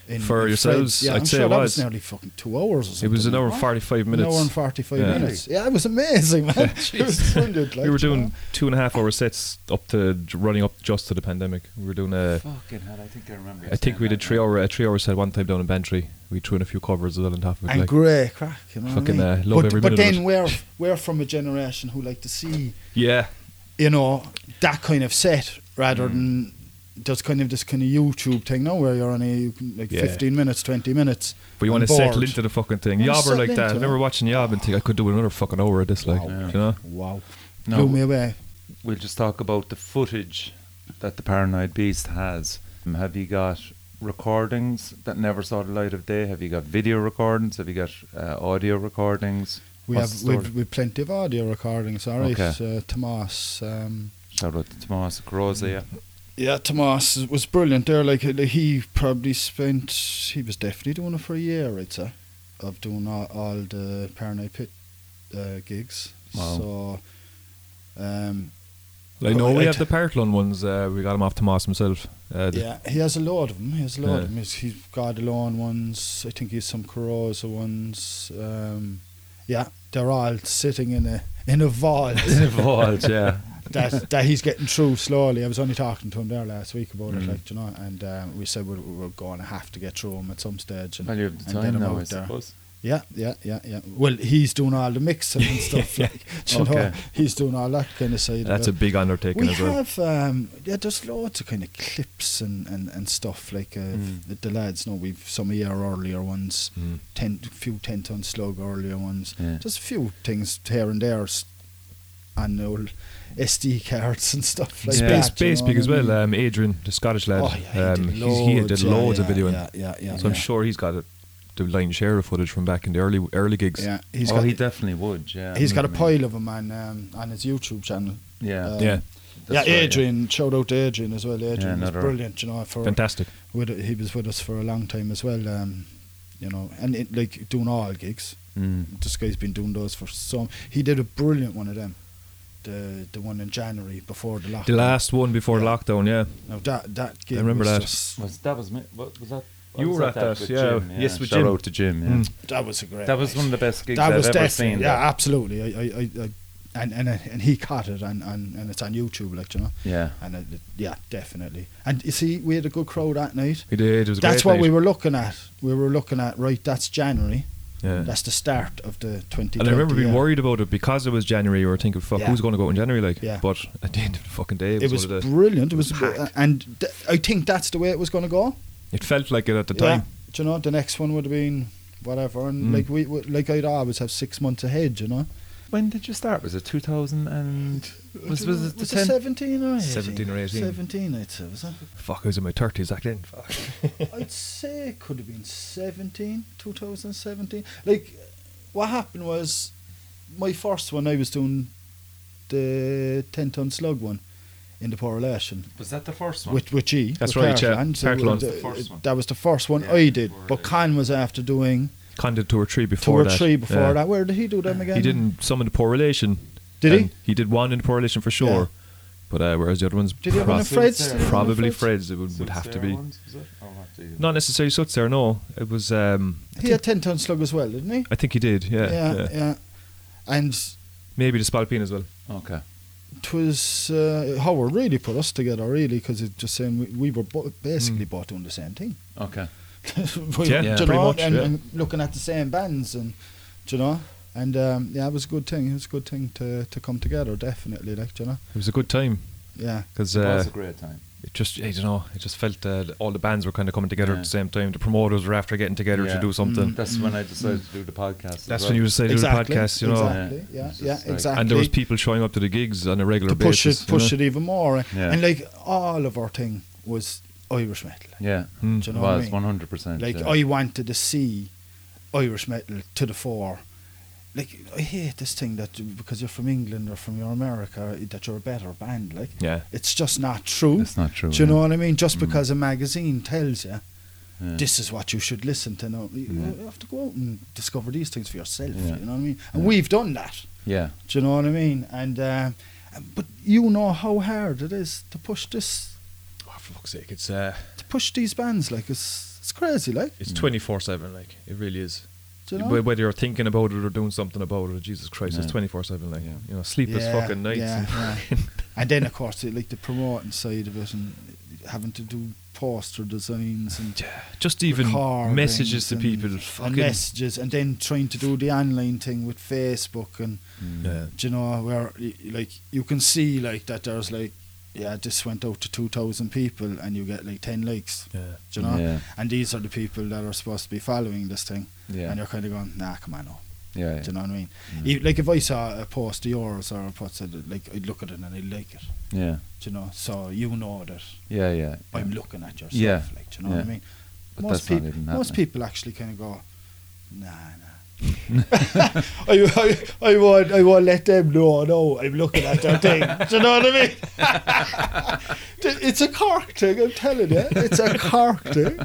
in- For in yourselves, Fred's. yeah, I'd I'm say sure it that was. was nearly fucking two hours or It was an hour and 45 minutes. An hour and 45 Yeah. minutes. Yeah, it was amazing, man. <laughs> it was brilliant. Like, we were doing know. two and a half hour sets up to running up just to the pandemic. We were doing a. Fucking hell, I think I remember. I think we did three now. hour a three hour set one time down in Bantry. We threw in a few covers as well on top of it. and like, great crack, you know. Fucking, what I mean? uh, love but, every but minute of then it. we're <laughs> we're from a generation who like to see, yeah, you know, that kind of set rather Mm. than just kind of this kind of YouTube thing now where you're on a you can, like Yeah. 15 minutes, 20 minutes. but you want to settle into the fucking thing. Wanna Yob are like that. I remember watching Yob and think I could do another fucking hour of this. Like, Wow. Yeah. you know, Wow, No, blew me away. we'll just talk about the footage that the Paranoid Beast has. Um, Have you got recordings that never saw the light of day? Have you got video recordings? Have you got uh, audio recordings? We What's have we've, we've plenty of audio recordings. All right, Okay. uh, Tomas. Um, Shout out to Tomas Groza, yeah. Yeah, Tomas was brilliant there. Like, like he probably spent, he was definitely doing it for a year, I'd say, of doing all, all the Paranoid Pit uh, gigs. Wow. So, um, I know we I'd- have the Partholón ones. Uh, we got them off Tomas himself. Uh, yeah, he has a lot of them. He has a lot Yeah. of them. He's, he's got the lawn ones. I think he's some Coroza ones. Um, yeah, they're all sitting in a in a vault. in a vault, yeah. <laughs> that <laughs> that he's getting through slowly. I was only talking to him there last week about it, Mm. like you know, and um, we said we we're going to have to get through him at some stage. And, Well, you have the time him now, out I there. suppose. Yeah, yeah, yeah, yeah. Well, he's doing all the mixing and <laughs> stuff. like, do you know, Okay. he's doing all that kind of side. that's a of it. big undertaking We as well. have um, yeah, there's loads of kind of clips and, and, and stuff like uh, Mm. the, the lads know we've some a year earlier ones, Mm. ten few ten ton slug earlier ones. Yeah. Just a few things here and there, s- and old SD cards and stuff like Space, that. you Space know Peak what as well. Um, Adrian, the Scottish lad. Oh, yeah, he um, did he's- he loads, did yeah, of yeah, videoing. Yeah, yeah, yeah. so I'm sure he's got a, the lion's share of footage from back in the early early gigs. Yeah, he's oh, got he definitely would, yeah. he's got a mean, pile of them on um, on his YouTube channel. Yeah. Um, Yeah. yeah, That's right, Adrian. Shout out to Adrian as well. Adrian was another- brilliant. You know, for Fantastic. with he was with us for a long time as well. Um, you know, and it, like doing all gigs. Mm. This guy's been doing those for some. He did a brilliant one of them. The the one in January before the lockdown. The last one before Yeah. lockdown, yeah. Now that that gig remember was that. just- Was that was me? What was that? You was were at that, with yeah. Jim, Yes, with Shout Jim. out to Jim. Yeah. Mm. that was a great. That was one of the best gigs that I've was ever definitely seen. yeah, though. absolutely. I, I, I, I and and and he caught it and, and, and it's on YouTube, like you know. Yeah. And it, it- yeah, definitely. And you see, we had a good crowd that night. He did. It was a That's great what we were looking at. We were looking at right. That's January. Yeah. That's the start of the 2020. And I remember being yeah. worried about it because it was January. You were thinking, "Fuck, Yeah. who's going to go out in January?" Like, Yeah. but at the end of the fucking day, it It was, was one of the, brilliant. It was, packed. and th- I think that's the way it was going to go. It felt like it at the Yeah. time. Do you know, the next one would have been whatever, and Mm. like we, we, like I'd always have six months ahead. You know, When did you start? Was it 2000 and was was it the was 10? it seventeen or 18? 17 or 18. Seventeen, I'd say. Was it? Fuck, I was in my thirties back then. Fuck. <laughs> I'd say it could have been 17, 2017. Like, what happened was, my first one, I was doing the 10 ton slug one in the correlation Was that the first one? with, with G. That's with right, yeah. Partholón. So Partholón. the- The first one. That was the first one Yeah, I did. But they- Con was after doing Con did two or three before two before or that. three before Yeah. that. Where did he do them again? He didn't some in the poor relation. Did he? and He did one in the poor relation for sure. Yeah. But uh, whereas the other ones, Did he have one in prob- Fred's? Did he have one in probably Fred's? Fred's, it would, would have to be. ones, was it? Or what do you- Not necessarily Suts there, no. It was. Um, I, He had 10 ton slug as well, didn't he? I think he did, yeah. yeah. yeah. yeah. And Maybe the Spailpín as well. Okay. it was uh, Howard really put us together, really, because it just saying we, we were bo- basically Mm. both doing the same thing. Okay. <laughs> We- Yeah, do you pretty know, much, and, yeah. and looking at the same bands, and do you know, and um, yeah, it was a good thing. It was a good thing to, to come together, definitely. Like you know, It was a good time yeah, because it uh, was a great time. it just, I don't know, it just felt uh, all the bands were kind of coming together Yeah. at the same time. The promoters were after getting together Yeah. to do something. Mm. That's when I decided to do the podcast. That's well. when you decided exactly, to do the podcast, you know. exactly, Yeah. yeah, yeah, like- exactly. And there was people showing up to the gigs on a regular to push basis. it, push it even more, Yeah. and like all of our thing was Irish metal. Yeah. Mm. Do you It know what I was mean? one hundred percent. Like I wanted to see Irish metal to the fore. Like I hate this thing that because you're from England or from your America that you're a better band. Like Yeah. it's just not true. It's not true. Do you yeah. know what I mean? Just Mm. because a magazine tells you Yeah. this is what you should listen to, now you Yeah. have to go out and discover these things for yourself. Yeah. You know what I mean? And Yeah. we've done that. Yeah. Do you know what I mean? And uh, but you know how hard it is to push this, Oh, for fuck's sake, it's uh, to push these bands. Like it's it's crazy. Like it's twenty four seven. Like it really is. Do you know? Whether you're thinking about it or doing something about it, Jesus Christ, it's twenty four seven. Like Yeah. you know, sleepless Yeah, fucking nights. yeah, and yeah. <laughs> and then of course like the promoting side of it and having to do poster designs and just even messages to and- people. and Fucking messages and then trying to do the online thing with Facebook and Mm. yeah. do you know where like you can see like that there's like yeah this went out to 2000 people and you get like 10 likes Yeah. do you know Yeah. and these are the people that are supposed to be following this thing Yeah. and you're kind of going nah come on no Yeah. do you know what I mean Mm. Like if I saw a post of yours or a post of, like I'd look at it and I'd like it Yeah. do you know so you know that Yeah. Yeah. I'm yeah. looking at yourself. Yeah. like do you know what I mean But most that's not people most people actually kind of go nah nah <laughs> I, I, I won't I won't let them know. No, I'm looking at their thing. <laughs> Do you know what I mean? <laughs> it's a Cork thing. I'm telling you, it's a Cork thing.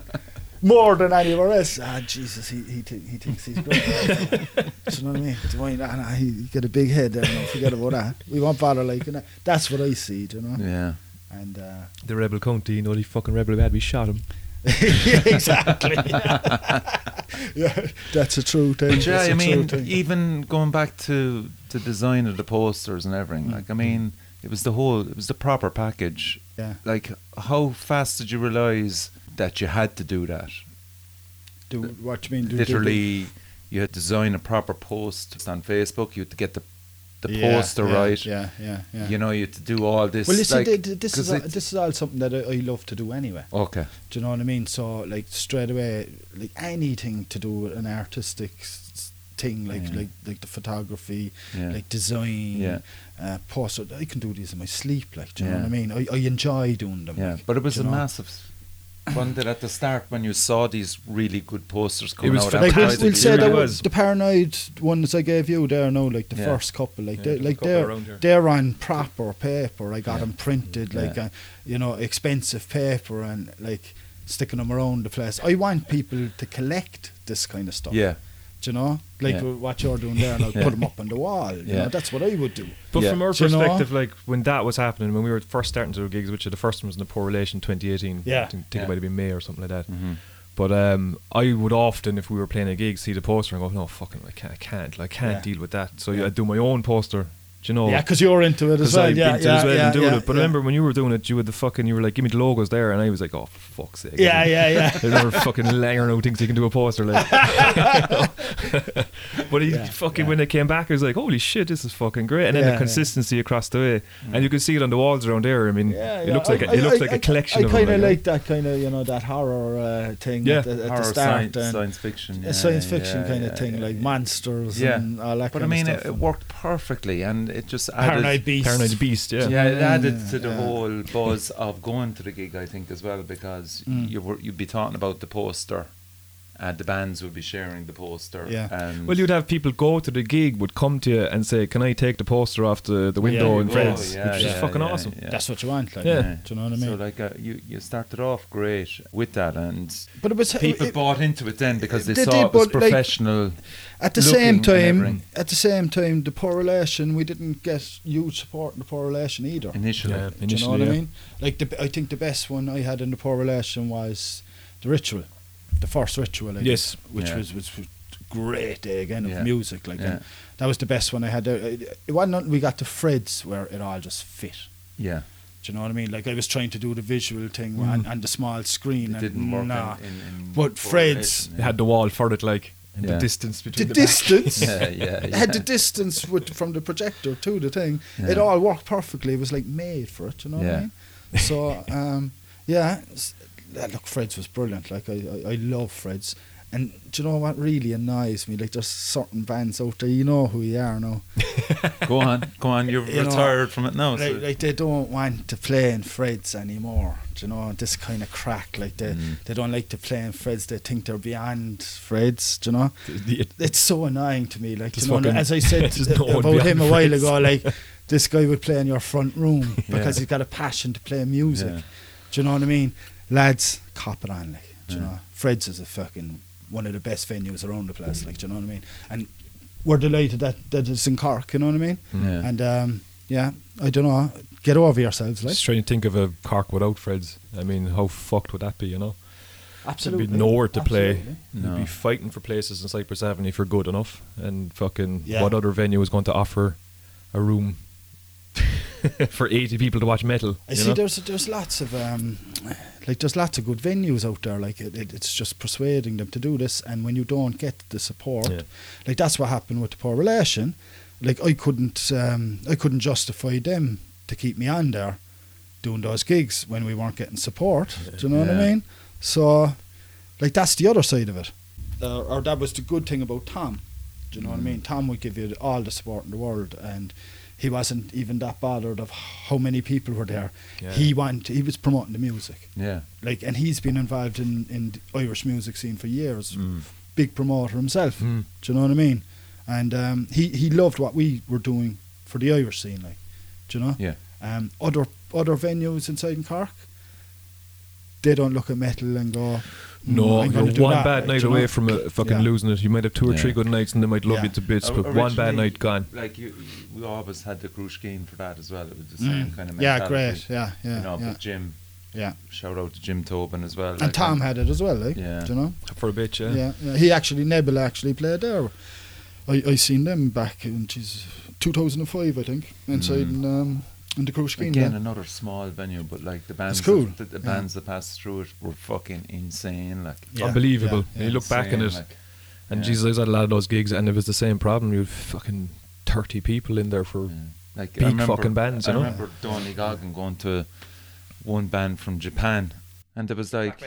More than anywhere else. Ah, Jesus, he he, th- he thinks he's great. <laughs> Do you know what I mean? Do I, nah, nah, he, he got a big head there. No, forget about that. We won't bother liking that. That's what I see. Do you know? Yeah. And uh, The rebel county, you know, the fucking rebel we had, we shot him. <laughs> yeah, exactly. <laughs> yeah, that's a true thing. But yeah, That's I a mean, thing. even going back to the design of the posters and everything, like I Mm. mean, it was the whole, it was the proper package. yeah. Like, how fast did you realize that you had to do that? Do what you mean? Do, do- do- Literally, you had to design a proper post on Facebook. You had to get the the Yeah, poster yeah, right. Yeah, yeah, yeah. You know, you had to do all this. well, see, like, th- th- this is all, this is all something that I, I love to do anyway. okay. Do you know what I mean? So, like straight away, like anything to do with an artistic thing, like Yeah. like like the photography, Yeah. like design, Yeah. uh, poster. I can do these in my sleep. Like, do you know what I mean? I, I enjoy doing them. Yeah, like, but it was do a know? massive. One that at the start when you saw these really good posters coming was out, fantastic. Like we'll, we'll say really that was. was the paranoid ones I gave you there. No, like the Yeah. first couple, like Yeah, they, like they're they're on proper paper. I got Yeah. them printed, like Yeah. uh, you know, expensive paper, and like sticking them around the place. I want people to collect this kind of stuff. yeah, do you know, like Yeah. what you're doing there, and I'll <laughs> Yeah. put them up on the wall. You Yeah. know, that's what I would do. But Yeah. from our Do you know? perspective, like when that was happening, when we were first starting to do gigs, which are the first one was in the Poor Relation 2018. Yeah. I think, think Yeah. it might have been May or something like that. hmm But um, I would often, if we were playing a gig, see the poster and go, "No, fucking, I can't, I can't, like, can't Yeah. deal with that." So Yeah. I'd do my own poster. Do you know? Yeah, because you're into it as well. I'd Yeah, been to yeah, as well yeah, and doing yeah, it. But yeah. remember when you were doing it, you had the fucking, you were like, "Give me the logos there," and I was like, "Oh, for fuck's sake!" Yeah, yeah, yeah. <laughs> There's never fucking Langer no thinks he can do a poster like. <laughs> <laughs> but he Yeah, fucking when they came back, I was like, "Holy shit, this is fucking great!" And then the consistency across the way, and you can see it on the walls around there. I mean, it looks like a, I- it looks I- like I- a collection I of kind of like, that kind of you know that horror uh, thing Yeah. at the, at the Horror, start science, science fiction, a science fiction kind of thing, like monsters and all that But I mean, of it, stuff. it worked perfectly, and it just added. Paranoid Beast. Paranoid Beast, yeah. Yeah, it added yeah, to the yeah. whole buzz of going to the gig, I think, as well, because Mm. you were you'd be talking about the poster, and the bands would be sharing the poster. Yeah. and Well, you'd have people go to the gig, would come to you and say, "Can I take the poster off the, the window you in go, France?" yeah, which yeah, is fucking yeah, awesome. yeah. That's what you want, like, Yeah. do you know what I mean? So like uh, you you started off great with that, and but it was people it- bought into it then because they, They saw did, it was but, like, professional. At the same time, at the same time, the poor relation, we didn't get huge support in the poor relation either. initially. Yeah. Do you know what Initially, I mean? Like the, I think the best one I had in the poor relation was the ritual, the first ritual. I did, Yes. which Yeah. was was was great day again of music. Like Yeah. and that was the best one I had. there. It, it wasn't we got to Fred's where it all just fit. Yeah, Do you know what I mean? Like I was trying to do the visual thing Mm. and, and the small screen. it and didn't work. Nah. in, in, in But Fred's- They had the wall for it, like, and Yeah. the distance between the, back. distance. <laughs> Yeah, yeah, It had the distance with, from the projector to the thing. It all worked perfectly. It was like made for it. You know what I mean? So um, yeah, s- uh, look, Fred's was brilliant. Like I, I, I love Fred's. And do you know what really annoys me? Like there's certain bands out there, you know who you are now. <laughs> go on, go on. You're <laughs> You know, retired from it now. so- Like, like they don't want to play in Fred's anymore. Do you know this kind of crack? Like they Mm. they don't like to play in Fred's. They think they're beyond Fred's. Do you know? It's so annoying to me. Like you know, fucking- as I said <laughs> no about him a while Fred's. ago, like this guy would play in your front room because Yeah. he's got a passion to play music. Yeah. Do you know what I mean, lads? Cop it on, like do you Yeah. know. Fred's is a fucking one of the best venues around the place. Like do you know what I mean? And we're delighted that that it's in Cork. You know what I mean? Yeah. And um, yeah, I don't know. Get over yourselves, like Just trying to think of a Cork without Fred's. I mean, how fucked would that be, you know? absolutely There'd be nowhere to play. No. You'd be fighting for places in Cyprus Avenue if you're good enough. And fucking, Yeah. what other venue is going to offer a room <laughs> for 80 people to watch metal? I see. know? There's there's lots of um, like there's lots of good venues out there. Like it, it, it's just persuading them to do this, and when you don't get the support, Yeah. like that's what happened with the poor relation. Like I couldn't um, I couldn't justify them to keep me on there doing those gigs when we weren't getting support. Do you know what I mean? So, like that's the other side of it. Uh, or that was the good thing about Tom. Do you know what I Mm. mean? Tom would give you all the support in the world, and he wasn't even that bothered of how many people were there. Yeah. He want he was promoting the music, yeah. like, and he's been involved in in the Irish music scene for years. Mm. big promoter himself. Mm. Do you know what I mean? And um, he he loved what we were doing for the Irish scene, like, do you know? Yeah. Um, other other venues inside in Cork, they don't look at metal and go. "Mm, No, you're one that," bad night do you know? away from uh, fucking Yeah. losing it. You might have two or Yeah. three good nights and they might love Yeah. you to bits, but one bad night gone. Like you, we always had the Krushkeen for that as well. It was the Mm. same kind of Yeah, mentality. great. Yeah, yeah, you know, yeah, but Jim, yeah. shout out to Jim Tobin as well. And like, Tom had it as well, like, Yeah. do you know? For a bit, yeah. Yeah, yeah. He actually Nebula actually played there. I I seen them back in geez, 2005, I think, inside Mm. in, um, in the Cruise Green. Again, there. another small venue, but like the bands, cool. that, the, the Yeah. bands that passed through it were fucking insane. Like Yeah, Unbelievable. yeah, You look back in insane, it, like, and yeah. Jesus, I was at a lot of those gigs, and it was the same problem. You had fucking 30 people in there for. yeah. like big remember, fucking bands, I you know? I remember Donny Goggin going to one band from Japan, and there was like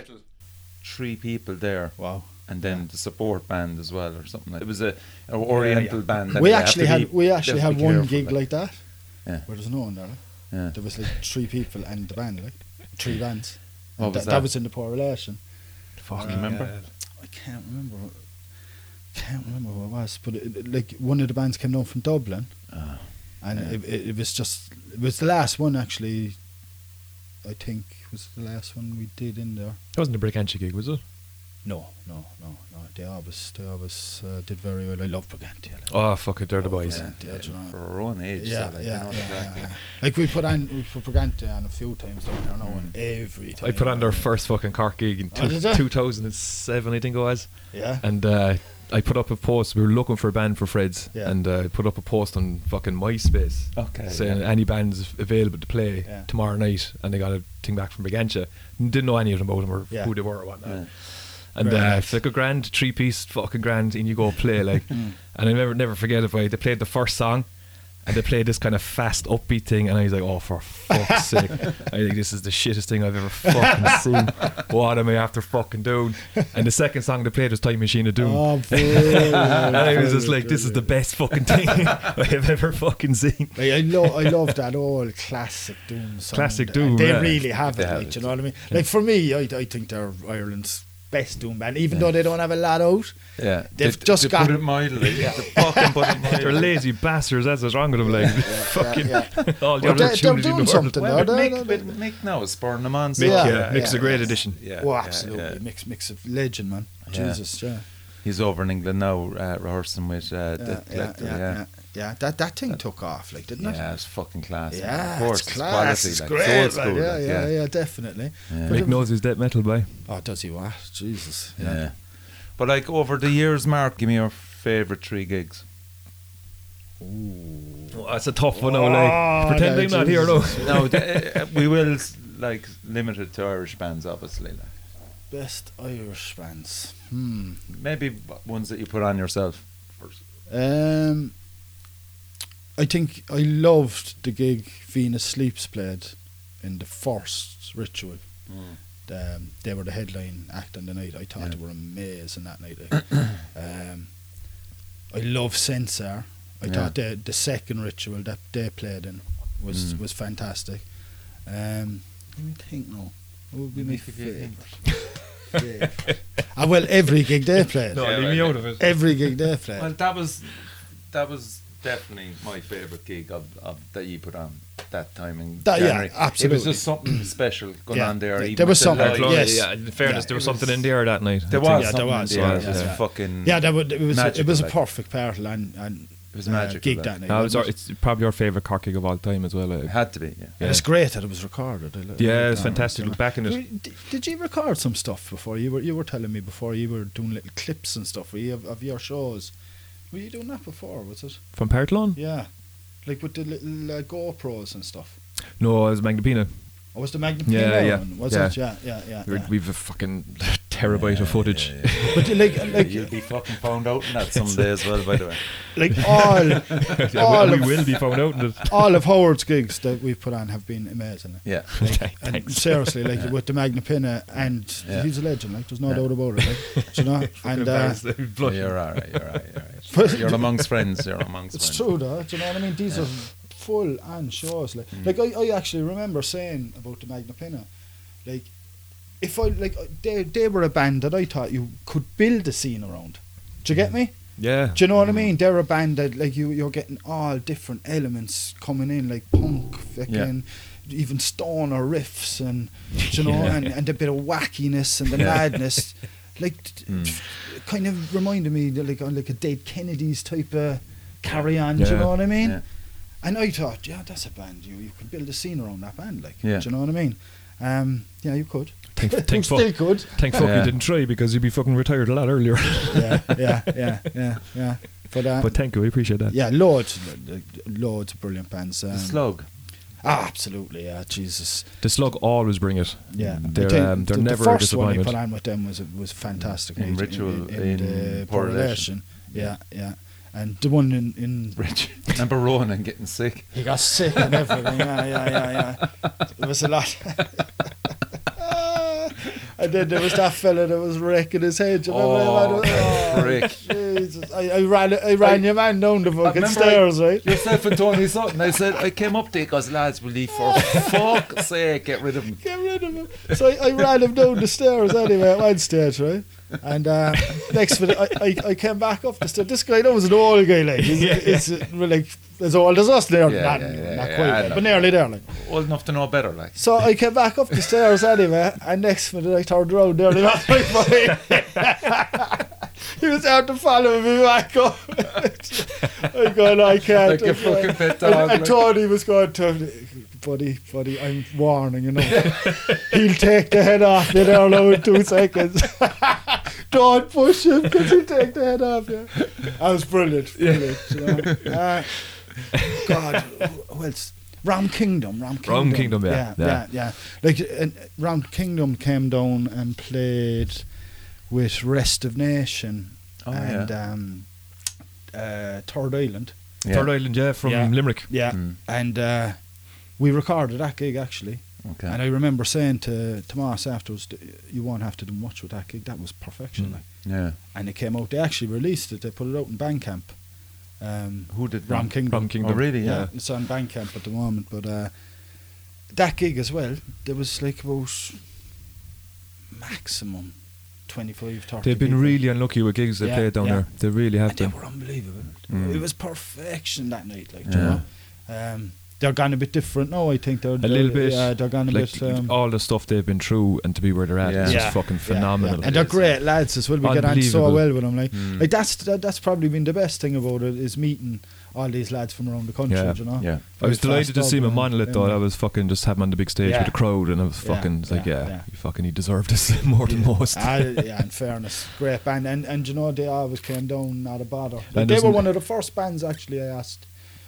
three people there. Wow. and then the support band as well, or something. Like It was a an Oriental band. that We actually had be- we actually have had to be one gig like. like that Yeah. where there's no one there. like. Yeah. There was like three people and the band, like three <laughs> bands. What And was that, that? was in the poor relation. Fuck, Uh, you remember? I can't remember. What, can't remember what it was, but it, it- like one of the bands came down from Dublin, Ah, and Yeah. it, it, it was just it was the last one actually. I think was the last one we did in there. That wasn't a Brigantia gig, was it? No, no, no, no. They always, they always uh, did very well. I love Brigantia. Like. Oh, fuck it, they're the boys. Yeah, yeah, do you know. for our own age. Yeah, so, like, yeah, you know, yeah, yeah, yeah. Like we put on, we put Brigantia on a few times down there now, and Mm. every time. I put on their first fucking Cork gig in Oh, two, 2007, I think it was. Yeah. And uh, I put up a post. We were looking for a band for Fred's, Yeah. and uh, I put up a post on fucking MySpace Okay. saying yeah. any bands available to play Yeah. tomorrow night, and they got a thing back from Brigantia. Didn't know any of them about them or Yeah. who they were or whatnot. Yeah. And Very uh, nice. it's like a grand three piece fucking grand, and you go play like. <laughs> Mm. and I never never forget it. But they played the first song, and they played this kind of fast upbeat thing, and I was like, oh for fuck's <laughs> sake! I think this is the shittest thing I've ever fucking seen. What am I after fucking doing? And the second song they played was Time Machine of Doom. Oh, brilliant, <laughs> and I was just brilliant, like, this is the best fucking thing I have ever fucking seen. Like, I love, I love that old classic Doom song. Classic And Doom, They yeah. really have They it. have Like, it. you know what I mean? Like for me, I, I think they're Ireland's best Doom band, even though they don't have a lot out. Yeah, They've to, just to got- put it mildly. <laughs> yeah. to fucking put it <laughs> mildly. They're lazy bastards. That's what's wrong with them. Like <laughs> fucking yeah. all the But they- they're opportunity in the doing world. something. Well, but They're- Mick, they're- but Mick now is spurring them on. so- Mick, Yeah, yeah, yeah, Mick's a yeah. great addition. Yeah, oh, absolutely. yeah. Mix, mix of legend, man. Yeah. Jesus, yeah. He's over in England now, uh, rehearsing with uh, Yeah, the yeah, collective. yeah, Yeah, yeah, yeah. That that thing took off, like, didn't it? Yeah, it's fucking class. man. Yeah, of course, it's class. quality, It's like, great. It's old man. school, yeah, like, yeah, yeah, definitely. Yeah. But Mick it- knows his death metal by. Oh, does he what? Jesus. Yeah. Yeah. But like over the years, Mark, give me your favourite three gigs. Oh, that's a tough one. now, Oh, like pretend no, I'm not here though. Jesus. no, <laughs> th- uh, we will like limit it to Irish bands, obviously. Like. Best Irish bands. Hmm. Maybe ones that you put on yourself. First. Um, I think I loved the gig Venus Sleeps played in the first ritual. Um, they were the headline act on the night. I thought Yeah. they were amazing that night. um, I love Sensor. I Yeah. thought the the second ritual that they played in was Mm. was fantastic. Um, let me think now. What would be my Make a good favourite? Yeah. <laughs> ah, well, every gig they played. No, Yeah, leave right. me out of it. Every gig they played. Well, that was that was definitely my favourite gig of, of that you put on that time in That- yeah, January. It was just something special going Yeah, on there. yeah, there was something, lights. Like, yes. Yeah, in fairness, Yeah, there was was- something in the air that night. There was Yeah, there was, in yeah, It was yeah. fucking Yeah, that would, it was magical, it was a like. perfect part and and It was uh, magical, gig like. that night. No, it was our, it? it's probably your favourite Cork gig of all time as well. It had to be. Yeah. And yeah. it's great that it was recorded. I Yeah, like it's fantastic. Look back in it. Did, did- did you record some stuff before you were you were telling me before you were doing little clips and stuff? Were you of, of your shows? Were you doing that before? Was it? From Partholón? Yeah, like with the little uh, GoPros and stuff. No, it was Magnapinna. Or was the Magnum Yeah, yeah, one? Was yeah. it? Yeah, yeah, yeah. We're- yeah. We've a fucking <laughs> terabyte of footage. But like, <laughs> like, You'll be fucking found out in that someday as well. By the way, <laughs> like all, Yeah, all we, of, we will be found out in it. all of Howard's gigs that we've put on have been amazing. yeah. And Thanks. seriously, like with the Magnapinna, and Yeah. he's a legend. Like there's no Yeah. doubt about it. Like, you know, and uh, You're all right. You're all right. You're all But- right. You're amongst friends. You're amongst it's friends. true, though. Do you know what I mean? These Yeah. are full on shows. Like, Mm. like I, I actually remember saying about the Magnapinna, like if I like uh, they they were a band that I thought you could build a scene around. Do you get me? Yeah. Do you know what I mean? They're a band that like you you're getting all different elements coming in, like punk, fucking even stoner riffs and you know, <laughs> Yeah. and, and a bit of wackiness and the madness. <laughs> Like Mm. kind of reminded me that, like on like a Dead Kennedys type of carry on, do you know what I mean? Yeah. And I thought, yeah, that's a band. You you could build a scene around that band, like, Yeah. do you know what I mean? Um, yeah, you could. Thank, <laughs> you thank fuck. still could. Thank fuck Yeah. you didn't try because you'd be fucking retired a lot earlier. <laughs> yeah, yeah, yeah, yeah, yeah. But, uh, but thank you, we appreciate that. yeah, loads, lo- loads of brilliant bands. Um, The slug. Ah, absolutely, yeah. Jesus, The slug always bring it. yeah. They're think um, they're the, never the a first one I disappointment. put on with them was was fantastic. In Ritual, in the Porrelation. Poor Relation. Yeah, yeah. And the one in, in Rich. <laughs> Remember Ronan getting sick? he got sick and everything. Yeah, yeah, yeah, yeah. It was a lot. <laughs> and then there was that fella that was wrecking his head. Do you remember Oh, that? <laughs> Oh, prick. Jesus. I, I ran, I ran I- your man down the fucking remember stairs, right? Yourself and Tony Sutton. I said, I came up there because lads, will leave for fuck's sake, get rid of him. Get rid of him. So I, I ran him down the stairs anyway at one stage, right? And uh, next minute, I, I, I came back up the stairs. This guy, that was an old guy, like, he's, <laughs> he's uh, like as old as us there. Yeah, not yeah, yeah, not yeah, quite, like, but nearly there, like. Old enough to know better, like. So I came back up the stairs anyway, and next minute I turned around there, was right by He was out to follow me back up. I'm going, I can't. Like a I can't." fucking pet dog. and like. Tony was going to, buddy, buddy, I'm warning you know. he'll take the head off you there now in two seconds. <laughs> Don't push him because he'll take the head off you. That was brilliant. brilliant you know. uh, God, well, else? Ram Kingdom, Ram Kingdom. Ram Kingdom, yeah, yeah, yeah. yeah. yeah. Like Ram Kingdom came down and played with Rest of Nation Oh, and yeah. um, uh, Third Island. Yeah. Third Island, yeah, from Yeah. Limerick. Yeah, Mm. and uh, we recorded that gig actually. Okay. And I remember saying to Tomas afterwards, "You won't have to do much with that gig. That was perfection." Mm. Like. yeah. And it came out. They actually released it. They put it out in Bandcamp. Um, Who did Ram that? Kingdom. Ram Kingdom. Oh, really? Yeah, Yeah. it's on Bandcamp at the moment. But uh, that gig as well, there was like about maximum 25, 30 They've been people. really unlucky with gigs they Yeah, played down yeah. there. They really have And they been. were unbelievable. Mm. It was perfection that night. Like, Yeah. you know. Um, they're gone a bit different now. I think they're A little bit. Yeah, they're gone a like bit. Um, all the stuff they've been through and to be where they're at Yeah. is Yeah. just fucking phenomenal. yeah. And they're great lads as well. We get on so Unbelievable. well with them. Like, Mm. like that's that, that's probably been the best thing about it is meeting all these lads from around the country. Yeah. You know. Yeah. I was delighted to see him in Monolith though. I was fucking just have him on the big stage Yeah. with the crowd and I was fucking it's like, yeah, yeah, yeah. you fucking he deserved this <laughs> more than most. Ah, <laughs> yeah, in fairness, great band, and and you know they always came down not a bother. Like, they were one of the first bands actually I asked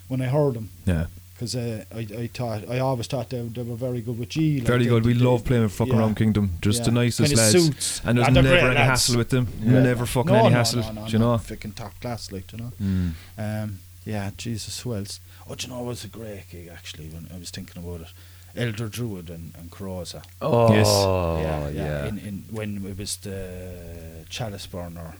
when I heard them yeah. because uh, I I thought I always thought they, they were very good with G. like, Very good. We they- love playing with fucking yeah. Ram Kingdom. Just the nicest lads. suits. And there's And never any lads. hassle with them. Yeah. Never fucking no, any no, hassle. No, no, you no, know? Fucking top class, like you know. Mm. Um, yeah, Jesus, who else? Oh, do you know, it was a great gig actually when I was thinking about it. Elder Druid and, and Coroza. Oh, Yes. yeah. yeah. In, in, when it was the Chalice Burner.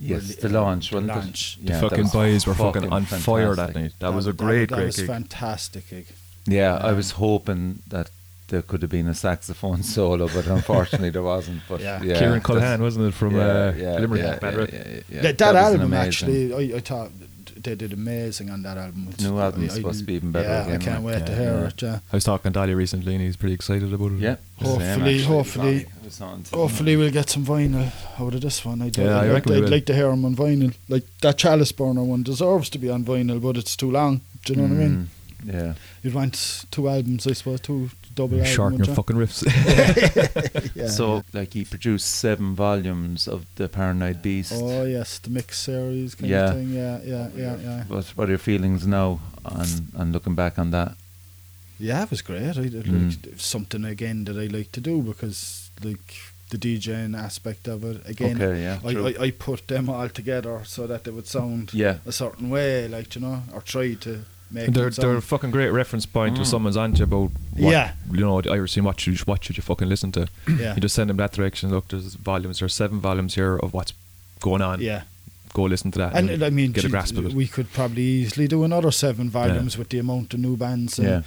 yes, rele- the launch, wasn't launch. it? The Yeah, that fucking boys were fucking, on fantastic. fire that night. That, was a great, gig. that great was gig. fantastic gig. Yeah, I Um, was hoping that there could have been a saxophone <laughs> solo, but unfortunately there wasn't. But Yeah. yeah, Kieran that's- wasn't it, from yeah, uh, yeah, Limerick? yeah, Bad yeah, yeah, yeah, yeah. that, that, album amazing- actually, I, I thought they did amazing on that album. It's- New album's I- I- supposed to be even better Yeah, again, I can't like, wait to hear yeah. it. Yeah. I was talking to Dali recently, and he's pretty excited about it. Yeah, Hopefully- same, hopefully- I was on to- Hopefully we'll get some vinyl out of this one. I'd, Yeah, I I'd, reckon we I'd like to hear him on vinyl. Like that Chalice Burner one deserves to be on vinyl, but it's too long. Do you know what I mean? Mm, Yeah. You'd want two albums, I suppose, two double albums. Shorten your fucking riffs. <laughs> <laughs> yeah, so, yeah. like, he produced seven volumes of the Paranoid Beast. Oh yes, the mix series kind Yeah. of thing. Yeah, yeah, yeah, yeah. What, what are your feelings now on, on looking back on that? Yeah, it was great. I, it Mm. like, something again that I like to do because like the DJing aspect of it again. okay, yeah. I, true. I, I put them all together so that they would sound yeah. a certain way, like you know, or try to make they're they're a fucking great reference point Mm. if someone's on you about what, Yeah. you know the Irish scene. What should you, what should you fucking listen to? <coughs> yeah, You just send them that direction. Look, there's volumes. There's seven volumes here of what's going on. yeah. Go listen to that. And And, I mean, get a grasp of it. we could probably easily do another seven volumes with the amount of new bands. And, Yeah.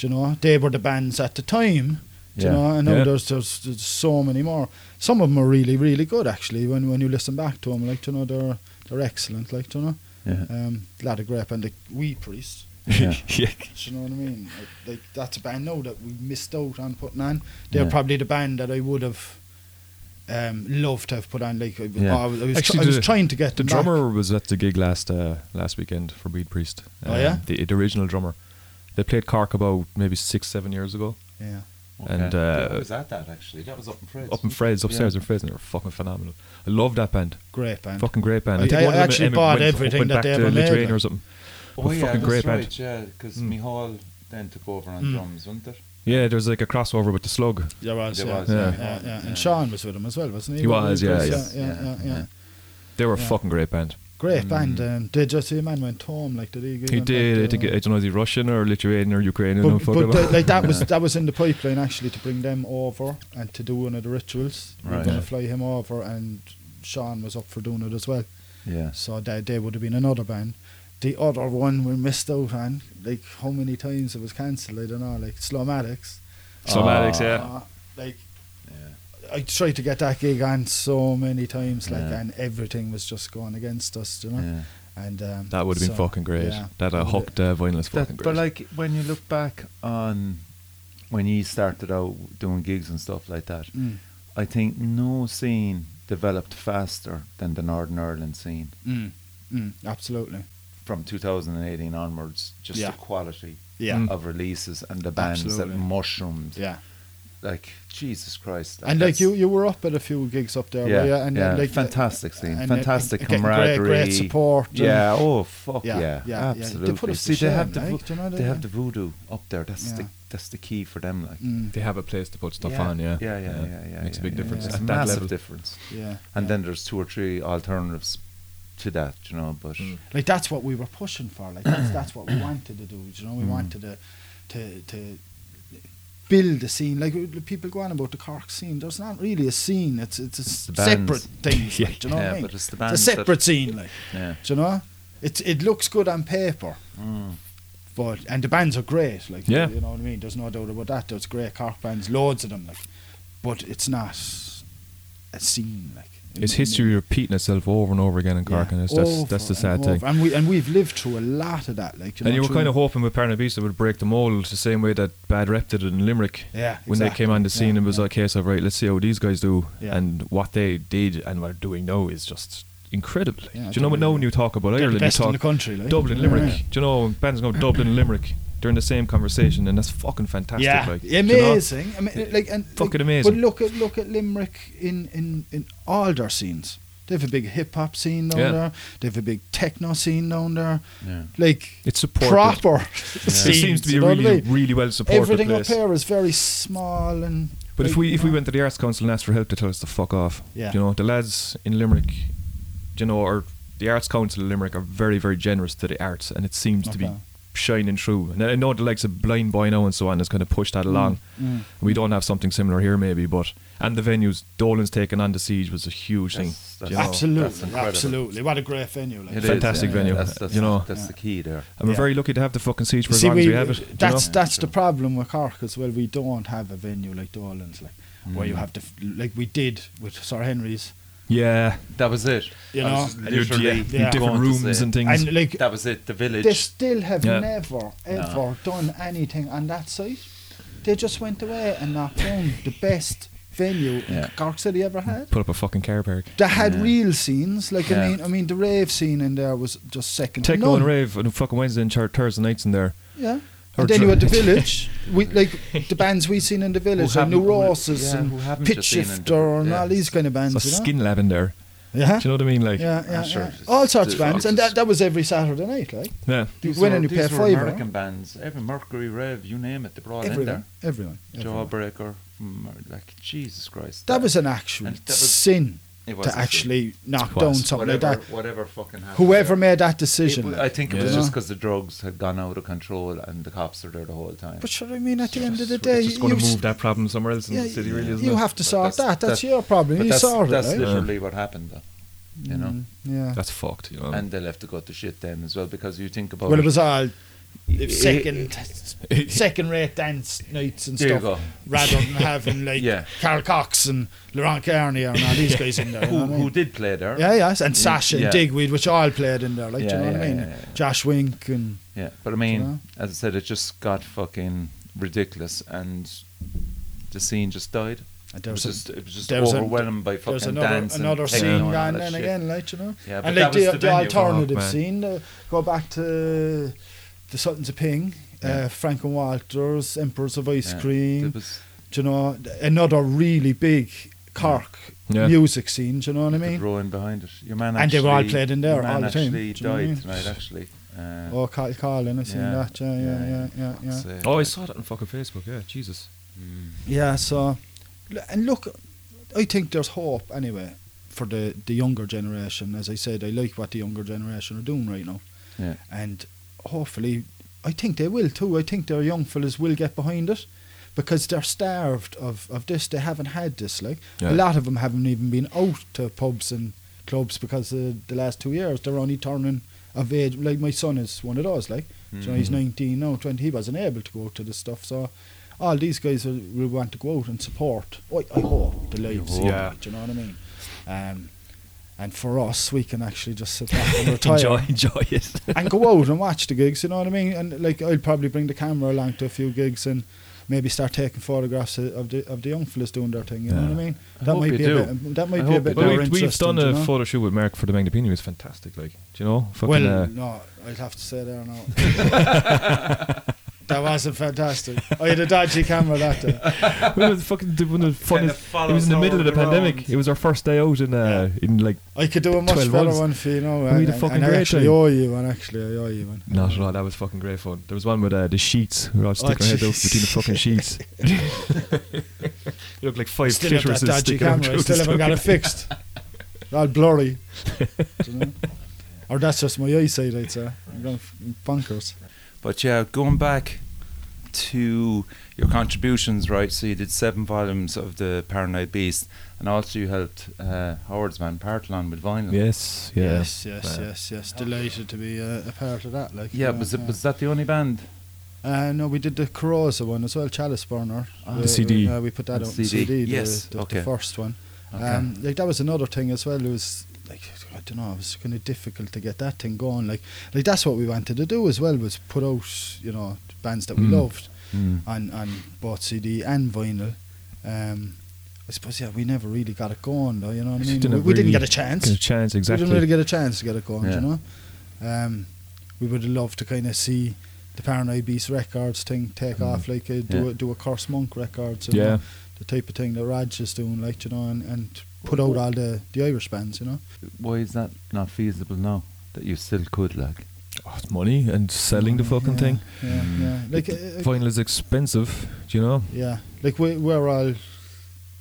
you know, they were the bands at the time Do you know, and now Yeah. there's, there's there's so many more. Some of them are really really good actually. When when you listen back to them, like you know, they're they're excellent. Like you know, Yeah. um, a lot of great and the Wee Priest. Yeah. <laughs> yeah. Do you know what I mean? Like, like that's a band now that we missed out on putting on. They're Yeah. probably the band that I would have um, loved to have put on. Like I, Yeah. I was, I was, Actually, try- I was the- trying to get The them back. drummer was at the gig last uh, last weekend for Weed Priest. Oh, yeah? the, the original drummer. They played Cork about maybe six, seven years ago. Yeah. And, uh, I was at that actually. That was up in Fred's. Up in Fred's, upstairs Yeah. in Fred's, and they were fucking phenomenal. I love that band. Great band. Fucking great band. I- think I one of them actually emi- bought went- everything went that they to ever made, Lithuania like. or something. Oh But yeah, fucking that's great band. Yeah, because Mm. Mihal then took over on Mm. drums, wasn't it? Yeah, there's like a crossover with the Slug. There was, There yeah. was, yeah. yeah, Yeah. yeah. Yeah. And Sean was with him as well, wasn't he? He was, yeah, yeah, yeah. yeah, yeah, yeah. They were a Yeah. fucking great band. Great Mm. band. Um, did you see a man went home like did he? He went did. I back think to- I don't know is he Russian or Lithuanian or Ukrainian. But, no fucking but the, like that was <laughs> that was in the pipeline actually to bring them over and to do one of the rituals. We were Right. going to fly him over, and Sean was up for doing it as well. Yeah. So they, they would have been another band. The other one we missed out on, like how many times it was cancelled, I don't know, like Slomatics. Slomatics, yeah. Uh, like Yeah. I tried to get that gig on so many times, like, Yeah. and everything was just going against us, you know. Yeah. And um, That would have been so, fucking great. yeah. That uh, hooked uh, vinyl is fucking That, great. but like when you look back on when you started out doing gigs and stuff like that, Mm, I think no scene developed faster than the Northern Ireland scene mm, mm, absolutely. From 2018 onwards. Just Yeah. the quality Yeah, Mm. of releases and the bands Absolutely. that mushroomed. yeah. Like Jesus Christ. And like you, you were up at a few gigs up there, yeah, were? And yeah, like fantastic scene, and, fantastic getting camaraderie, great, great support. Yeah, oh fuck Yeah, yeah, yeah, yeah. They absolutely. put us to See, they have the like, vo- do you know, they they- have the voodoo up there. That's the that's the key for them. Like, Mm, they have a place to put stuff yeah, on. Yeah, yeah, yeah, yeah, yeah. Makes yeah, a big yeah, difference yeah. at It's a massive level. difference. yeah. And yeah. then there's two or three alternatives to that, you know. But Mm. like that's what we were pushing for. Like that's that's what we <coughs> wanted to do. You know, we Mm. wanted to to to build a scene. Like people go on about the Cork scene. There's not really a scene. It's it's a s- The bands. separate things. Yeah. Like, you <laughs> know yeah, what I mean? but it's the It's a separate scene. Like yeah. do you know, it's it looks good on paper. Mm. But and the bands are great, like Yeah. you know what I mean. There's no doubt about that. There's great Cork bands, loads of them, like. But it's not a scene, like. It's history repeating itself over and over again in Cork, Yeah, and it's, that's that's the sad over. thing. And we and we've lived through a lot of that, like. You and you were kind of hoping with Paranoid Beast would break the mold the same way that Bad Rep did it in Limerick. Yeah, When they came on the scene, Yeah, it was yeah. a case of right, let's see how these guys do, Yeah. and what they did and what they're doing now is just incredible. Do you know what? Now when you talk about Ireland, you best in talk the country, like. Dublin. Limerick. Do you know bands go Dublin, <coughs> Limerick? They're the same conversation, and that's fucking fantastic. Yeah, like, do you know? amazing. I mean, like, and Fucking like, amazing. But look at look at Limerick in in in all their scenes. They have a big hip hop scene down Yeah. there. They have a big techno scene down there. Yeah. Like It's supported. proper. <laughs> It scenes, seems to be a know I really, mean? really well supported Everything place. up here is very small and. But if we you if we went to the Arts Council and asked for help, they tell us to fuck off. Yeah. You know, the lads in Limerick, you know, or the Arts Council in Limerick are very, very generous to the arts, and it seems to be Okay. Shining through. And I know the likes of Blind Boy now and so on has kind of pushed that along. mm. We don't have something similar here, maybe, but and the venues, Dolan's taking on the siege was a huge thing. That's- that's- you know. Absolutely, incredible. absolutely. What a great venue! Like. It is, Fantastic yeah. venue, That's, that's, you know. that's the key there. And we're Yeah. very lucky to have the fucking siege for You as see, long as we have it. do you that's know? that's the problem with Cork as well. We don't have a venue like Dolan's, like where you Mm. have to, f- like we did with Sir Henry's. Yeah, That was it. You know? just you're literally yeah, Yeah. different going rooms and things. And like That was it. The village. they still have Yeah. never ever done anything on that site. They just went away and knocked down the best venue Yeah. Cork City ever had. Put up a fucking car park. They had Yeah. real scenes, like Yeah. I mean, I mean, the rave scene in there was just second to Techno none. and rave and fucking Wednesday and Thursday nights in there. Yeah. Or And then you had the village, we, like the bands we've seen in the village, like haven't- who- Neurosis yeah, and Pitch just the- Shifter and yeah. all these kind of bands. There's you know? Skin Lavender. Yeah. Do you know what I mean? Like, yeah, yeah, Ah, sure. yeah. All sorts of bands, and that, that was every Saturday night, like yeah. you These went were- and you these pay were five. American bands. Every Mercury, Rev, you name it, they brought in Everyone, there. everyone, everyone. Jawbreaker, uh, like Jesus Christ. That was an actual that was- sin it was to actually knock It down something whatever, like that. Whatever fucking happened. Whoever there. made that decision, wa- like, I think it was just because the drugs had gone out of control and the cops are there the whole time. but sure, I mean, at the end of the It's day, just going to you- move that problem somewhere else in yeah, the city, really, isn't you it? have to But sort that's- that. That's that- your problem. But You that's, sort that's it, right? literally what happened, though. You know, Mm, yeah. That's fucked, you know. and they'll have to go to shit then as well because you think about well, it. it was all if second <laughs> second rate dance nights and There you stuff rather than <laughs> having like Yeah. Carl Cox and Laurent Garnier and all these guys in there. you know who, what I who did play there? Yeah, yes, and Sasha Yeah. and Digweed, which all played in there, like, do Yeah, you know what yeah, I mean? yeah, yeah. Josh Wink and Yeah, but I mean, know? as I said, it just got fucking ridiculous, and the scene just died. And It there was was, just, a, it was just there was a- overwhelmed by there's fucking another dance and another techno scene and all going that then shit. again, like you know. Yeah, but and that like was the, the the, venue. alternative Oh, man. scene, uh, go back to the Sultans of Ping, Yeah. uh, Frank and Walters, Emperors of Ice Yeah, Cream. was- do you know, another really big Cork Yeah. music scene. Do you know what I mean? row in behind it. Your man And they were all actually- played in there your man all the time, actually do you know I died mean? tonight, actually. Uh, Oh, Kyle Collin, I seen Yeah. that. Yeah, yeah, Yeah, yeah, yeah, yeah. uh, Oh, I saw that on fucking Facebook. Yeah, Jesus. mm, Yeah, so and look, I think there's hope anyway for the the younger generation. As I said, I like what the younger generation are doing right now, yeah. and hopefully, I think they will too. I think their young fellas will get behind it because they're starved of of this. They haven't had this. Like Yeah. a lot of them haven't even been out to pubs and clubs because uh, the last two years they're only turning of age. Like my son is one of those. Like you know, he's Mhm. 19 now, 20. He wasn't able to go out to this stuff. So all these guys will, will want to go out and support. I, I hope the live hope. scene. Yeah. Do you know what I mean? Um, and for us, we can actually just sit back and <laughs> retire enjoy, enjoy it. <laughs> and go out and watch the gigs. You know what I mean? And like I'll probably bring the camera along to a few gigs and maybe start taking photographs of of the of the young fellas doing their thing. You know what I mean? I that hope might you be do. a bit. That might I be a hope bit you Well, do. more we, we've done do you a know? photo shoot with Mark for the Magnapini. It was fantastic. Like, do you know? Fucking, Well, uh, no, I'd have to say there now. <laughs> that wasn't fantastic. I had a dodgy camera that day. <laughs> we were the fucking one of the Kinda funniest. It was in the middle of the all pandemic. It was our first day out in uh, in like I could do a much better months. one for you know. We And, had a fucking and I great actually time. owe you one. Actually, I owe you one. not at all. That was fucking great fun. There was one with uh, the sheets. We were all Oh, our heads out between the fucking sheets. <laughs> you look like five Still have that clitorises dodgy sticking out camera. I still haven't got it fixed. <laughs> all blurry. You know? Or that's just my eyesight, I'd say. I'm going f- bonkers. But yeah, going back to your contributions, right? So you did seven volumes of the Paranoid Beast, and also you helped uh, Howard's man Partholón with vinyl. Yes, yeah. Yes, yes, Uh, yes, yes. Delighted to be uh, a part of that. Like, Yeah, was it was that the only band? Uh, no, we did the Coroza one as well, Chalice Burner. Ah. We- The CD. We, uh, we put that The out on CD, CD. the, yes, the, okay. the first one. Okay. Um, like that was another thing as well. It was like I don't know. It was kind of difficult to get that thing going. Like, like that's what we wanted to do as well was put out, you know, bands that we Mm. loved Mm. on on both CD and vinyl. Um, I suppose yeah, we never really got it going though. You know what I mean? Didn't We, we didn't get a chance. Get a chance, exactly. We didn't really get a chance to get it going. Yeah. You know, um, we would have loved to kind of see the Paranoid Beast Records thing take Mm. off, like uh, do Yeah. a, do a Curse Monk Records. yeah. know, the type of thing that Raj is doing, like you know, and, and put out all the the Irish bands. You know, Why is that not feasible now? That you still could like. Oh, it's money and selling the fucking yeah, thing. Yeah, Mm. yeah. Like uh, uh, Vinyl is expensive, do you know? yeah, like we we're all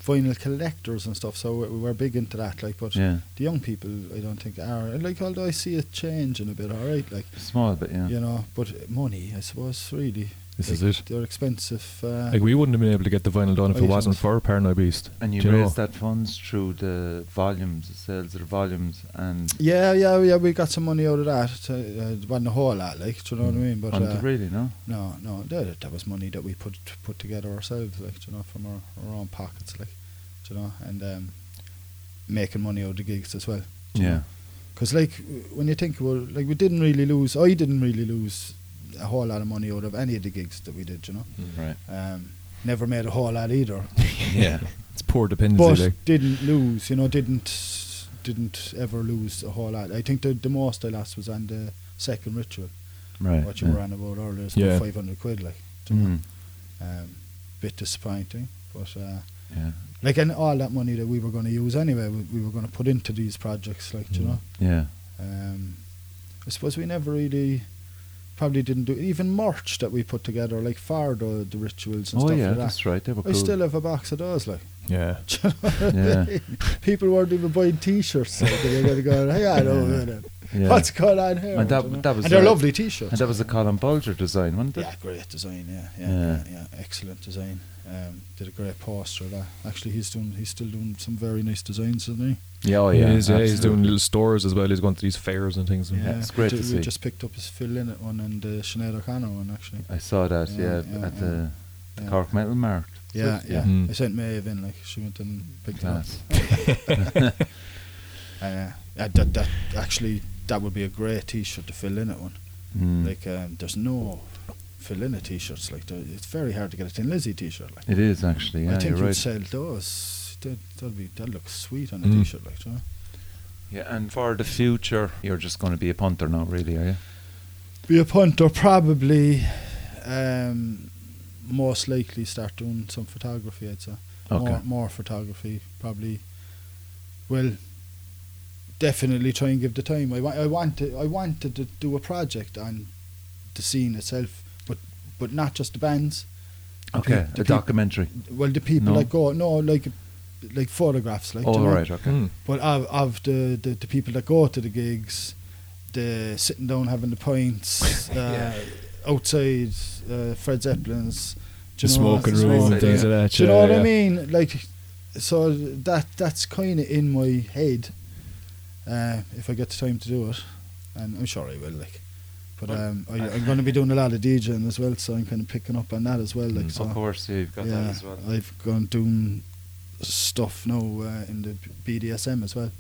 vinyl collectors and stuff, so we're, we're big into that. Like, but Yeah, the young people, I don't think are like. Although I see it changing a bit, all right, like. small, but yeah. you know. But money, I suppose, really. This is it. They're expensive. Uh, Like we wouldn't have been able to get the vinyl done if it wasn't for Paranoid Beast. And you do you know? raised that funds through the volumes, the sales of the volumes, and yeah, yeah, yeah. We got some money out of that. Uh, uh, it wasn't a whole lot, like, do you know what I mean? But uh, really no. no, no, that, that was money that we put put together ourselves, like, do you know, from our, our own pockets, like, do you know, and um, making money out of the gigs as well. Yeah. Because, like, when you think about like, we didn't really lose, I didn't really lose a whole lot of money out of any of the gigs that we did, you know. right. Um, never made a whole lot either. <laughs> Yeah, It's poor dependency. but like. didn't lose. You know, didn't didn't ever lose a whole lot. I think the the most I lost was on the second ritual, right. what you yeah. were on about earlier. It's Yeah. five hundred quid, like. do you know. Mm, Um, bit disappointing, but uh, yeah, like and all that money that we were going to use anyway, we, we were going to put into these projects, like do you Mm. know. yeah. Um, I suppose we never really. Probably didn't do even merch that we put together, like for the, the rituals and Oh stuff yeah, like that. that's right. They were I cool. still have a box of those, like. Yeah. <laughs> Yeah. People weren't even buying T-shirts. Like, they were going to go, hey, I know, Yeah. man, yeah. what's going on here? And that- you know? that was and they're a- lovely T-shirts. and that was a Colin Bulger design, wasn't it? yeah, great design. Yeah, yeah, Yeah. yeah, yeah, excellent design. Um, did a great poster. That actually, he's doing, he's still doing some very nice designs, isn't he? Yeah, oh He yeah, is, yeah, he's doing little stores as well. He's going to these fairs and things. Yeah, it's great we, to ju- see. We just picked up his Phil Lynott one and the Sinead O'Connor one actually. I saw that, Yeah, yeah, yeah, at yeah. the, the Yeah. Cork Metal Mart. Yeah, yeah. Mm. I sent Maeve in like she went and picked Class. it up. <laughs> Uh, yeah, that, that actually that would be a great T-shirt to fill in it one. Mm. Like um, there's no fill in a T-shirts like there- it's very hard to get a Thin Lizzy T-shirt. Like it is actually, yeah, I think you're you'd right. sell those. That that'd be that looks sweet on a Mm. shirt like you know. Yeah, and for the future, you're just going to be a punter now, really, are you? Be a punter probably. Um, most likely start doing some photography. I'd say Okay. more more photography probably. Well, definitely try and give the time. I, wa- I wanted I wanted to do a project on the scene itself, but but not just the bands. Okay, peop- the a peop- documentary. Well, the people No? that go no like like photographs like. Oh, you know? right, okay. Mm. But of, of the, the, the people that go to the gigs, the sitting down having the pints, <laughs> uh, outside uh, Fred Zeppelin's, do The you know, smoking room, smoking- things like that. Do you know what yeah. I mean? Like, so that that's kind of in my head. Uh, if I get the time to do it, and I'm sure I will. Like, but um, I, I- I'm going to be <laughs> doing a lot of DJing as well, so I'm kind of picking up on that as well. Like, Mm, so of course, yeah, you've got yeah, that as well. I've gone doing stuff now uh, in the BDSM as well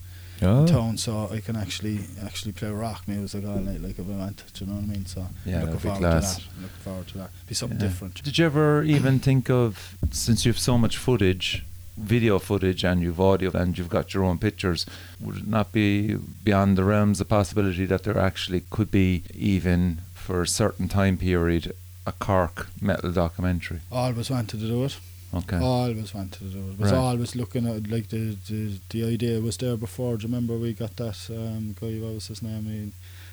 Ah. town, so I can actually actually play rock music all night, like if I want. Do you know what I mean? So Yeah, looking forward class. to that. Looking forward to that. Be something Yeah. different. Did you ever even <clears throat> think of, since you have so much footage, video footage, and you've audio, and you've got your own pictures, would it not be beyond the realms the possibility that there actually could be, even for a certain time period, a Cork metal documentary? I always wanted to do it. Okay. Always wanted to do it. Was Right. always looking at like the, the the idea was there before. Do you remember we got that um, guy? What was his name? He,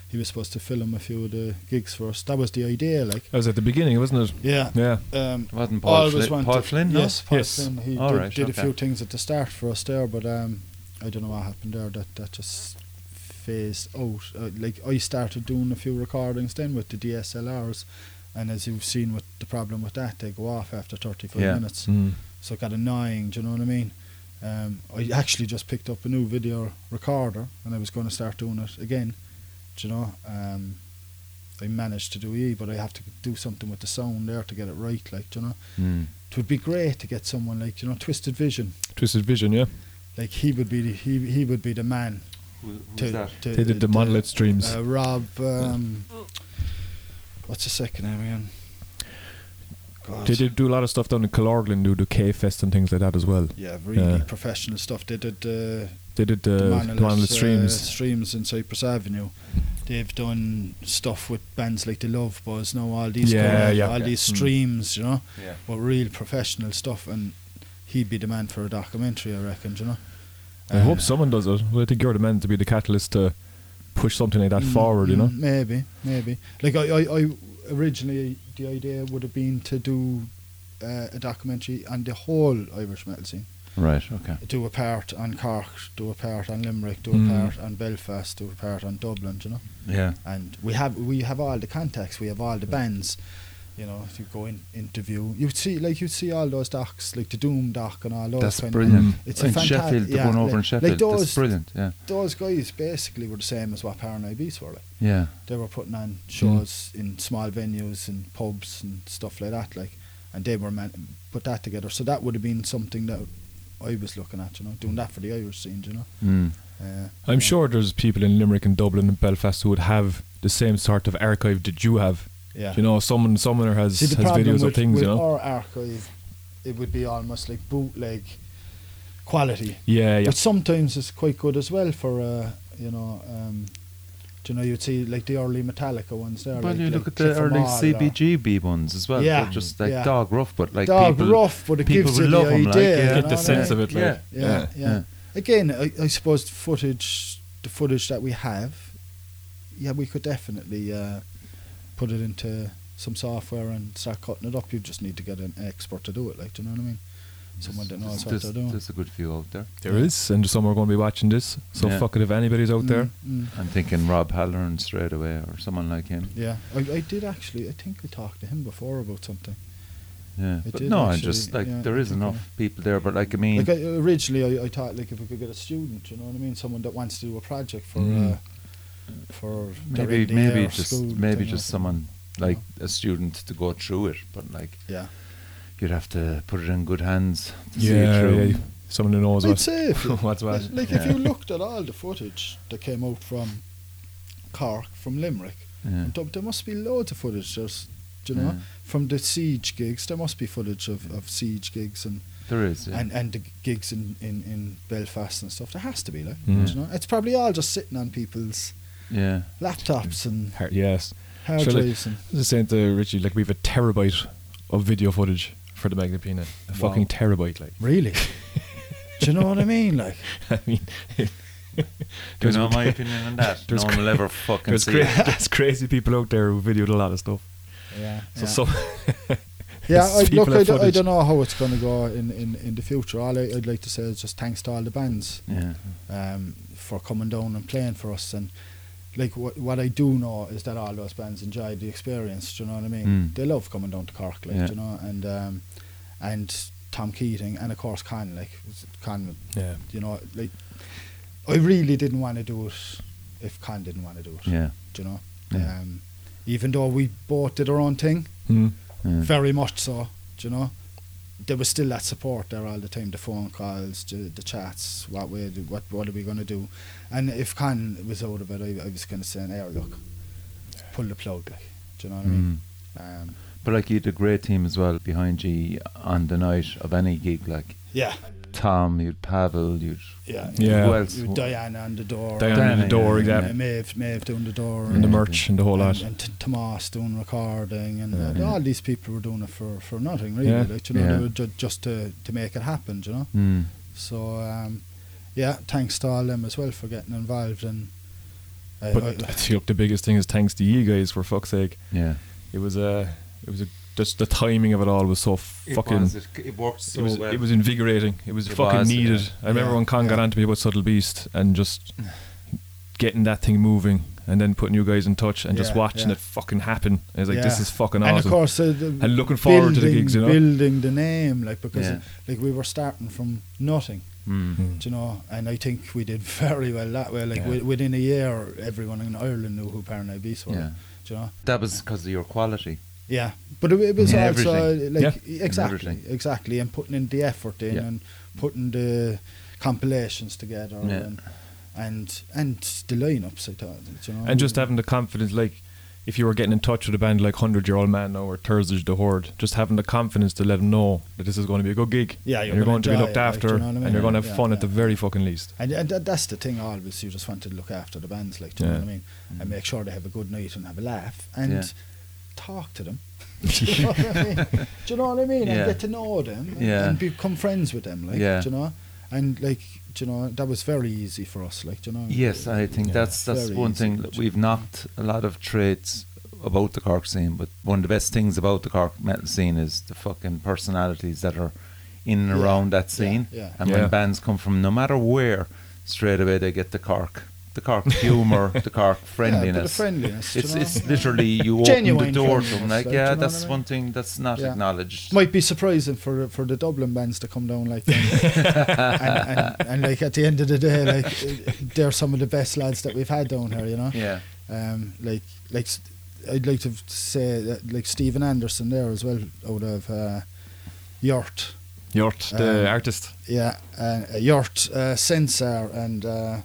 he was supposed to film a few of the gigs for us. That was the idea, like. That was at the beginning, wasn't it? Yeah. Yeah. Um, Wasn't Paul, always Flynn, wanted. Paul Flynn? no? Yes, Paul Yes. Flynn. He All did, right, did a few things at the start for us there, but um, I don't know what happened there. That that just phased out. Uh, like I started doing a few recordings then with the DSLRs, and as you've seen with the problem with that, they go off after 35 Yeah. minutes. Mm. So it got annoying. Do you know what I mean? Um, I actually just picked up a new video recorder, and I was going to start doing it again. Do you know? Um, I managed to do E, but I have to do something with the sound there to get it right. Like, do you know, Mm. it would be great to get someone like you know Twisted Vision. Twisted Vision, yeah. Like he would be the, he he would be the man. Who, who's to, that? to- They did the Monolith streams. Uh, Rob, um, what's the second name again? God. They did do a lot of stuff down in Killorglin, do the K Fest and things like that as well. Yeah, really Yeah. professional stuff. They did uh, They did the, the the Monolith, Monolith uh, streams. streams in Cyprus Avenue. They've done stuff with bands like the Love Buzz now, all these Yeah, kind of- yeah. all Yeah. these Mm. streams, you know, Yeah. but real professional stuff. And he'd be the man for a documentary, I reckon, you know. I Uh, hope someone does it. Well, I think you're the man to be the catalyst to push something like that Mm, forward, you know? mm, Maybe, maybe. Like I, I, I originally the idea would have been to do uh, a documentary on the whole Irish metal scene. Right, okay. Do a part on Cork, do a part on Limerick, do a Mm. part on Belfast, do a part on Dublin, you know. Yeah. And we have we have all the contacts, we have all the bands. You know, if you go in interview, you'd see like you'd see all those docs, like the Doom doc and all those. That's kind brilliant. Of, it's a in fanta- Sheffield, the yeah, one over in Sheffield. Like those, That's brilliant, yeah. those guys basically were the same as what Paranoid Beasts were like Yeah. they were putting on shows in small venues and pubs and stuff like that, like, and they were man- put that together. So that would have been something that I was looking at, you know, doing that for the Irish scene, you know. Mm. Uh, I'm yeah. sure there's people in Limerick and Dublin and Belfast who would have the same sort of archive that you have. Yeah. You know, someone someone has, See, has videos with, of things, with you know? our archive, it would be almost like bootleg quality. Yeah, yeah. But sometimes it's quite good as well for, uh, you know, um, you know, you'd see like the early Metallica ones there. Well, like, you like look at the Clifford early CBGB ones as well. Yeah, They're just like yeah. dog rough, but like Dog people, rough, but it people gives would you the love 'em, like, idea. yeah. you Get know the sense mean? of it, like, Yeah, yeah, yeah. yeah. yeah. Again, I, I suppose the footage, the footage that we have, yeah, we could definitely uh, put it into some software and start cutting it up. You just need to get an expert to do it, like, do you know what I mean? Someone that knows what there's, they're doing. There's a good few out there. There is, and some are going to be watching this. So Yeah. fuck it if anybody's out there. Mm, mm. I'm thinking Rob Halloran straight away or someone like him. Yeah, I, I did actually. I think I talked to him before about something. Yeah, It but did no, I actually, just like yeah, there is okay. enough people there, but like I mean, Like I, originally, I, I thought like if we could get a student, you know what I mean, someone that wants to do a project for Mm. uh, for maybe end maybe year just school maybe just like, someone like a student to go through it, but like Yeah, you'd have to put it in good hands to see it Yeah, through. yeah, someone who knows I'd what, say if you, what's what. like if you looked at all the footage that came out from Cork, from Limerick, Yeah. and th- there must be loads of footage. There's, do you know, Yeah. from the siege gigs, there must be footage of, of siege gigs and There is, yeah. and, and the gigs in, in, in Belfast and stuff. There has to be, like, Mm. you know, it's probably all just sitting on people's yeah. laptops and Har- Yes. hard Sure, like- and I was saying to Richie, like we have a terabyte of video footage for the Magnapinna. A Wow. fucking terabyte, like. really. <laughs> do you know what I mean? Like, <laughs> I mean, Do you there's- know my opinion on that? <laughs> there's no one will ever fucking there's, see cra- it. there's crazy people out there who videoed a lot of stuff. yeah, So yeah. some Yeah, I, look, people I, don't- don't know how it's going to go in, in, in the future. All I, I'd like to say is just thanks to all the bands Yeah. um, for coming down and playing for us. And like what what I do know is that all those bands enjoyed the experience. Do you know what I mean? Mm. They love coming down to Cork, like Yeah. you know, and um, and Tom Keating and of course Con, like Con, yeah. you know, like I really didn't want to do it if Con didn't want to do it. Yeah. Do you know? Yeah. Um, even though we both did our own thing, Mm. yeah. very much so. Do you know? There was still that support there all the time. The phone calls, the, the chats. What do- What what are we going to do? And if Con was out of it, I, I was kind of saying, "Hey, look, pull the plug." Like, do you know what I mean? Mm. Um, But like you had a great team as well behind you on the night of any gig. Like yeah, Tom, you'd Pavel, you'd yeah, Yeah. who else? You Diana on the door. Diana on the Diana, door, yeah, exactly. Uh, Maeve, Maeve doing the door, And the Yeah. merch and the whole lot. and, and T- Tomas doing recording, and Yeah. all these people were doing it for, for nothing really. Yeah. Like, you know, Yeah. they were ju- just to to make it happen. You know. Mm. So um, yeah, thanks to all them as well for getting involved and. Uh, But I- I think the biggest thing is thanks to you guys for fuck's sake. Yeah. It was a, it was a, just the timing of it all was so fucking. It, it worked so it was well. it was invigorating. It was It fucking was, needed. yeah. I remember Yeah, when Con got yeah. on to me about Subtle Beast and just getting that thing moving and then putting you guys in touch and just watching yeah. it fucking happen. I was like, this is fucking awesome. and awesome. of course, uh, the And looking forward to the building- gigs, you know? building the name, like because Yeah. uh, like we were starting from nothing, Mm. Mm. do you know, and I think we did <laughs> very well that way. Like Yeah. wi- within a year, everyone in Ireland knew who Paranoid Beast were. Yeah. Do you know? That was because of your quality. Yeah, but it, it was In also everything. like Yeah. exactly, exactly, and putting in the effort in Yeah. and putting the compilations together Yeah. and and and the lineups. I thought, you know, and just having the confidence, like if you were getting in touch with a band like Hundred Year Old Man now or Thursday's the Horde, just having the confidence to let them know that this is going to be a good gig. Yeah, you're you're gonna be looked like, after, do you know I mean? and you're going to have Yeah, fun yeah, at the very fucking least. And, and that, that's the thing always you just want to look after the bands like do you know what I mean and make sure they have a good night and have a laugh and Yeah. Talk to them <laughs> <laughs> do you know what I mean do you know what I mean Yeah. and get to know them and, Yeah. and become friends with them like Yeah. do you know and like do you know that was very easy for us like do you know Yes, I think Yeah. that's that's Very one easy, thing that we've knocked a lot of traits about the Cork scene, but one of the best things about the Cork metal scene is the fucking personalities that are in and Yeah, around that yeah, scene. yeah. And Yeah. when bands come from no matter where, straight away they get the Cork, the Cork humour, <laughs> the Cork yeah, the friendliness. friendliness it's you know? it's literally you open the door to them. Like, like, yeah, do you know that's what I mean? one thing that's not Yeah. acknowledged. might be surprising for for the Dublin bands to come down like that <laughs> and, and, and like at the end of the day like they're some of the best lads that we've had down here you know yeah, um, like like s- I'd like to say that like Stephen Anderson there as well out of uh, Yurt, Yurt, the Um, artist. yeah, uh, Yurt, uh, Sensar, and uh,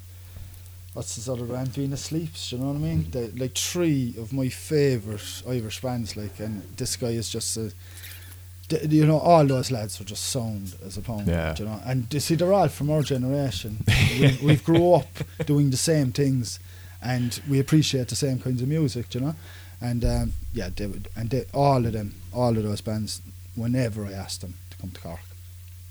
what's this other band? Venus Sleeps. You know what I mean? They, like three of my favourite Irish bands. Like, and this guy is just a. d- You know, all those lads are just sound as a pound. Yeah. You know, and you see, they're all from our generation. <laughs> we, we've grew up doing the same things, and we appreciate the same kinds of music. You know, and um, yeah, they would, and they, all of them, all of those bands. Whenever I asked them to come to Cork,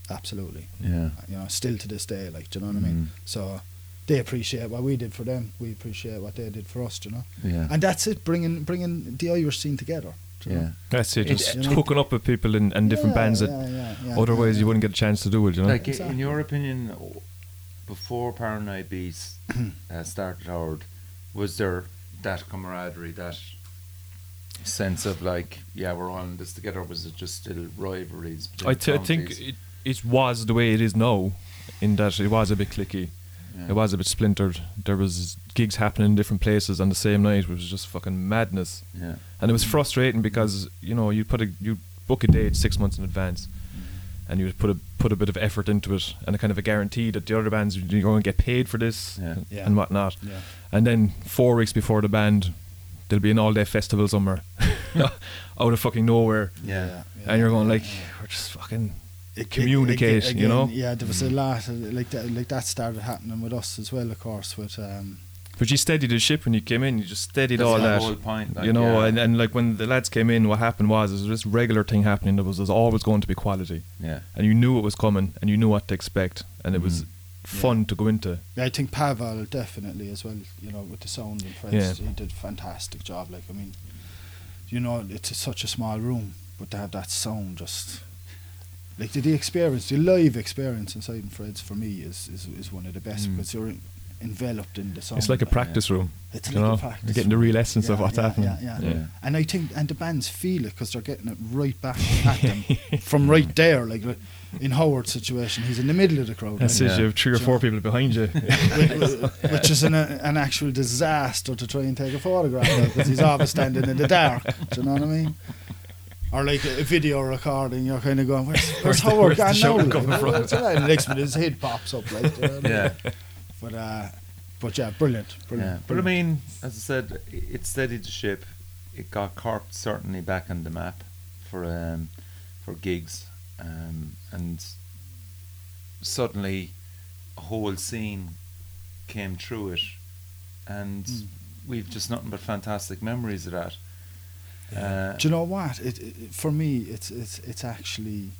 absolutely yeah. you know, still to this day, like, do you know what I mean? Mm. So they appreciate what we did for them. We appreciate what they did for us, you know. Yeah. And that's it, bringing bringing the Irish scene together. do know? yeah. That's it, It- just you know- hooking up with people in, in different Yeah, bands that yeah, yeah, yeah, otherwise yeah, you wouldn't get a chance to do it, you know? Like Exactly. in your opinion, before Paranoid Beast uh, started Howard, was there that camaraderie, that sense of like, yeah, we're all in this together? Or was it just still rivalries? between I, think it, it was the way it is now, in that it was a bit clicky. Yeah. It was a bit splintered. There was gigs happening in different places on the same night, which was just fucking madness. Yeah. And it was frustrating because you know you put a you book a date six months in advance, mm-hmm. and you put a put a bit of effort into it, and a kind of a guarantee that the other bands you're going to get paid for this Yeah. and, Yeah. and whatnot. Yeah. And then four weeks before the band, there'll be an all day festival somewhere, <laughs> <laughs> out of fucking nowhere, Yeah. and you're going like, we're just fucking It- communicate, it- you know. Yeah, there was a Mm. lot of, like that. Like that started happening with us as well, of course. With um, But you steadied the ship when you came in. You just steadied That's all that. whole point, like, you know, yeah. and, and like when the lads came in, what happened was there was this regular thing happening. There was, there was always going to be quality, Yeah. and you knew it was coming, and you knew what to expect, and it was Mhm. fun to go into. yeah, I think Pavel definitely as well. You know, with the sound and Fred, Yeah. he did a fantastic job. Like I mean, you know, it's a, such a small room, but to have that sound just. Like the, the experience, the live experience inside in Fred's for me is, is, is one of the best Mm. because you're enveloped in the song. It's like a practice room. It's like know? a practice. You're getting the real essence of what's yeah, happening. Yeah, yeah. Yeah. And I think, and the bands feel it because they're getting it right back <laughs> at them from right there. Like in Howard's situation, he's in the middle of the crowd, That's right? it. You have three or four people behind you. <laughs> Which- is an, an actual disaster to try and take a photograph of because he's always standing in the dark. Do you know what I mean? Or like a, a video recording, you're kind of going, "Where's, <laughs> where's, Where's the- Howard where's the gone show now?" coming Like, from? what's that? And the next minute his head pops up, like. do you know what I mean? Yeah. But uh, but yeah, brilliant, brilliant. Yeah, but I mean, as I said, it steadied the ship. It got Cork certainly back on the map for um, for gigs, um, and suddenly a whole scene came through it, and Mm. we've just nothing but fantastic memories of that. Uh, Do you know what? It, it for me, it's it's it's actually,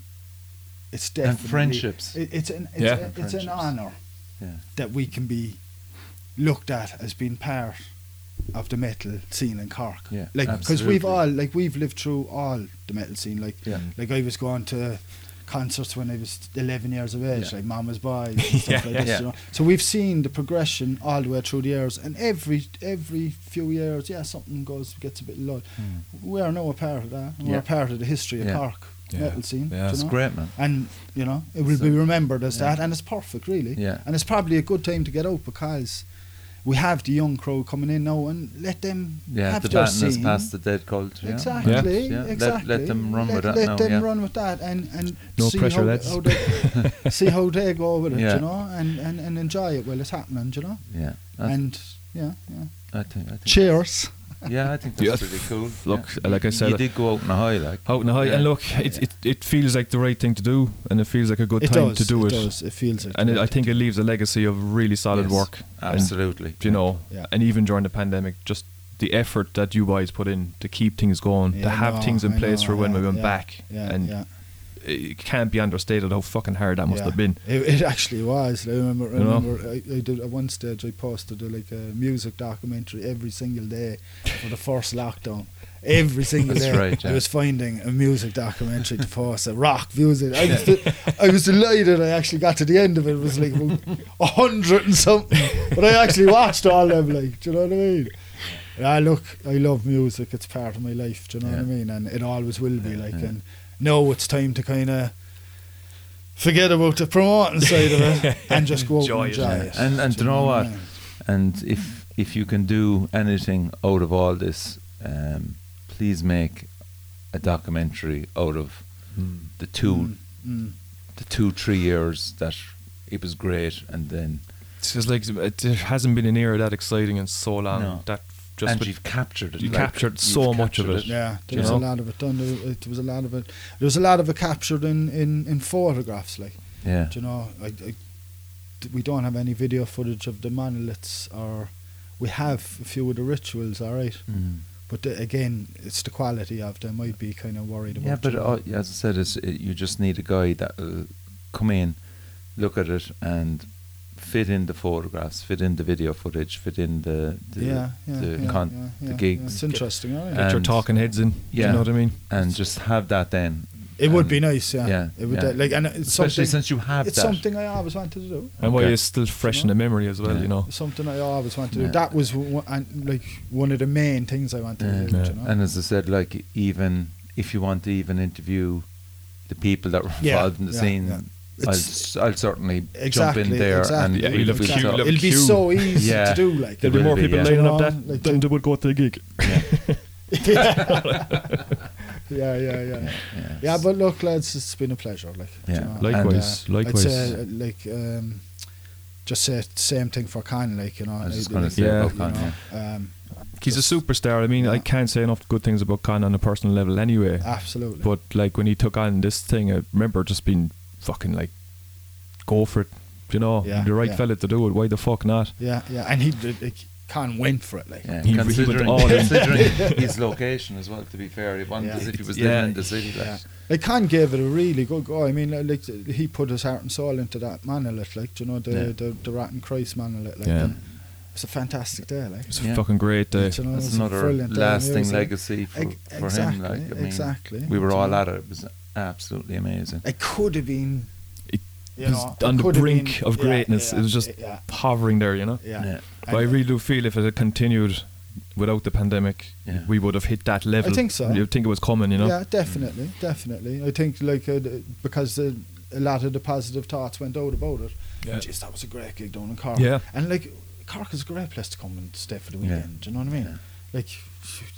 it's And definitely friendships. It, it's an it's, Yeah. a, it's an honor yeah, that we can be looked at as being part of the metal scene in Cork. Yeah, like because we've all like we've lived through all the metal scene. Like yeah, like I was going to concerts when I was 11 years of age, Yeah. like Mama's Boys <laughs> and stuff Yeah, like this. You know? So we've seen the progression all the way through the years, and every every few years, yeah, something goes gets a bit low. Mm. We are now a part of that. We're a part of the history of. Cork Yeah. metal scene. Yeah, you it's know? great, man. And you know, it will So- be remembered as that, and it's perfect, really. Yeah. And it's probably a good time to get out because we have the young crowd coming in now, and let them Yeah, have the their baton has scene. passed the dead cult. Yeah. Exactly, Yeah. Let- exactly. let them run let, with that Let now, them yeah. run with that, and and No see pressure, how, lads. how they, <laughs> see how they go with it, Yeah. you know, and, and, and enjoy it while it's happening, you know. Yeah, I, and yeah, yeah. I think. I think Cheers. Yeah, I think that's Yeah, pretty cool. look, yeah. like I said- you did go out on a high, like. Out in the high, Yeah. and look, it, it it feels like the right thing to do, and it feels like a good It time does. to do it, it. does. It feels like. And it, I think it leaves a legacy of really solid Yes, work. And, Absolutely. you know, Yeah. and even during the pandemic, just the effort that you guys put in to keep things going, Yeah, to have no, things in I place know, for when yeah, we went yeah, back, Yeah, and yeah. It can't be understated how fucking hard that must yeah. have been. It, it actually was. I remember. I remember. I, I did at one stage. I posted a, like a music documentary every single day for the first lockdown. Every single That's day, right, I was finding a music documentary to post, a rock music. I was, de- I was delighted. I actually got to the end of it. It was like a hundred and something, but I actually watched all of them. Like, do you know what I mean? Yeah, look, I love music. It's part of my life. Do you know what I mean? And it always will be. Like, Yeah. and now it's time to kind of forget about the promoting side of it <laughs> and just go out Enjoy and enjoy Yeah. it. And- and Do you know I what? mean? And if if you can do anything out of all this, um, please make a documentary out of the two, Mm, mm. the two three years that it was great, and then It's just like it, there hasn't been an era that exciting in so long. No. That just and with- you've captured it. you like, captured you've so much of captured it. Yeah, there you was know? a lot of it done. There, was- there was a lot of it. There was a lot of it captured in, in, in photographs. Like, Yeah, do you know, I, I, we don't have any video footage of the monoliths, or we have a few of the rituals. All right, Mm. but the, again, it's the quality of them. I'd be kind of worried about. yeah. But you know. uh, as I said, it's, it, you just need a guy that will come in, look at it, and fit in the photographs, fit in the video footage, fit in the the, yeah, yeah, the, yeah, con- yeah, the gigs. It's interesting, all right? get your talking heads in. yeah. you know what I mean. and just have that then It would be nice, yeah. yeah, It would yeah. like, and it's Especially something. since you have it's that. something I always wanted to do. And why Okay. it's still fresh You in the memory as well, Yeah. you know. Something I always wanted to do. Yeah. That was one, and, like one of the main things I wanted Yeah. to do. Yeah. You know? And as I said, like even if you want to even interview the people that were Yeah, involved in the yeah, scene, yeah. I'll, It's- s- I'll certainly Exactly, jump in there exactly. and Yeah, we'll- you'll have we'll queue, talk. It'll be queue. so easy Yeah. to do. Like There'll be more be, people yeah. lining up know, that like than the- they would go to the gig. <laughs> Yeah, yeah, yeah, yeah. yeah. Yeah, but look, lads, it's been a pleasure. Like, Yeah. you know, Likewise, and, uh, likewise. I'd say, uh, like, um, just say same thing for Con. Like, you know, I was just like, say Yeah. about you know, yeah. um, He's a superstar. I mean, I can't say enough good things about Con on a personal level anyway. absolutely. But like when he took on this thing, I remember just being fucking like, go for it. You know, Yeah, the right yeah. fella to do it. Why the fuck not? yeah, yeah, and he did, like, Con went for it. Like, Yeah, He- he went considering, all considering <laughs> his location as well. To be fair, he wanted Yeah. as if he was Yeah. living in the city. Like, Yeah. Like Con gave it a really good go. I mean, like he put his heart and soul into that monolith, like you know the Yeah. the, the Rotting Christ monolith. Like, Yeah. and it's a fantastic day. Like, It's Yeah. a fucking great day. You know, That's it's a another brilliant day lasting music. legacy for, Ex- for him. Like, I mean, exactly. we were all at it. It was absolutely amazing. It could have been. It you was know, it on the brink been- of greatness. yeah, it was just yeah, hovering there, you know. yeah. Yeah. But I And- really do feel if it had continued without the pandemic, Yeah. we would have hit that level. I think so. You think it was coming, you know? Yeah, definitely, definitely. I think like uh, because the, a lot of the positive thoughts went out about it. Yeah. And, Jeez, that was a great gig down in Cork. Yeah. and like Cork is a great place to come and stay for the Yeah. weekend. Do you know what I mean? Yeah. Like,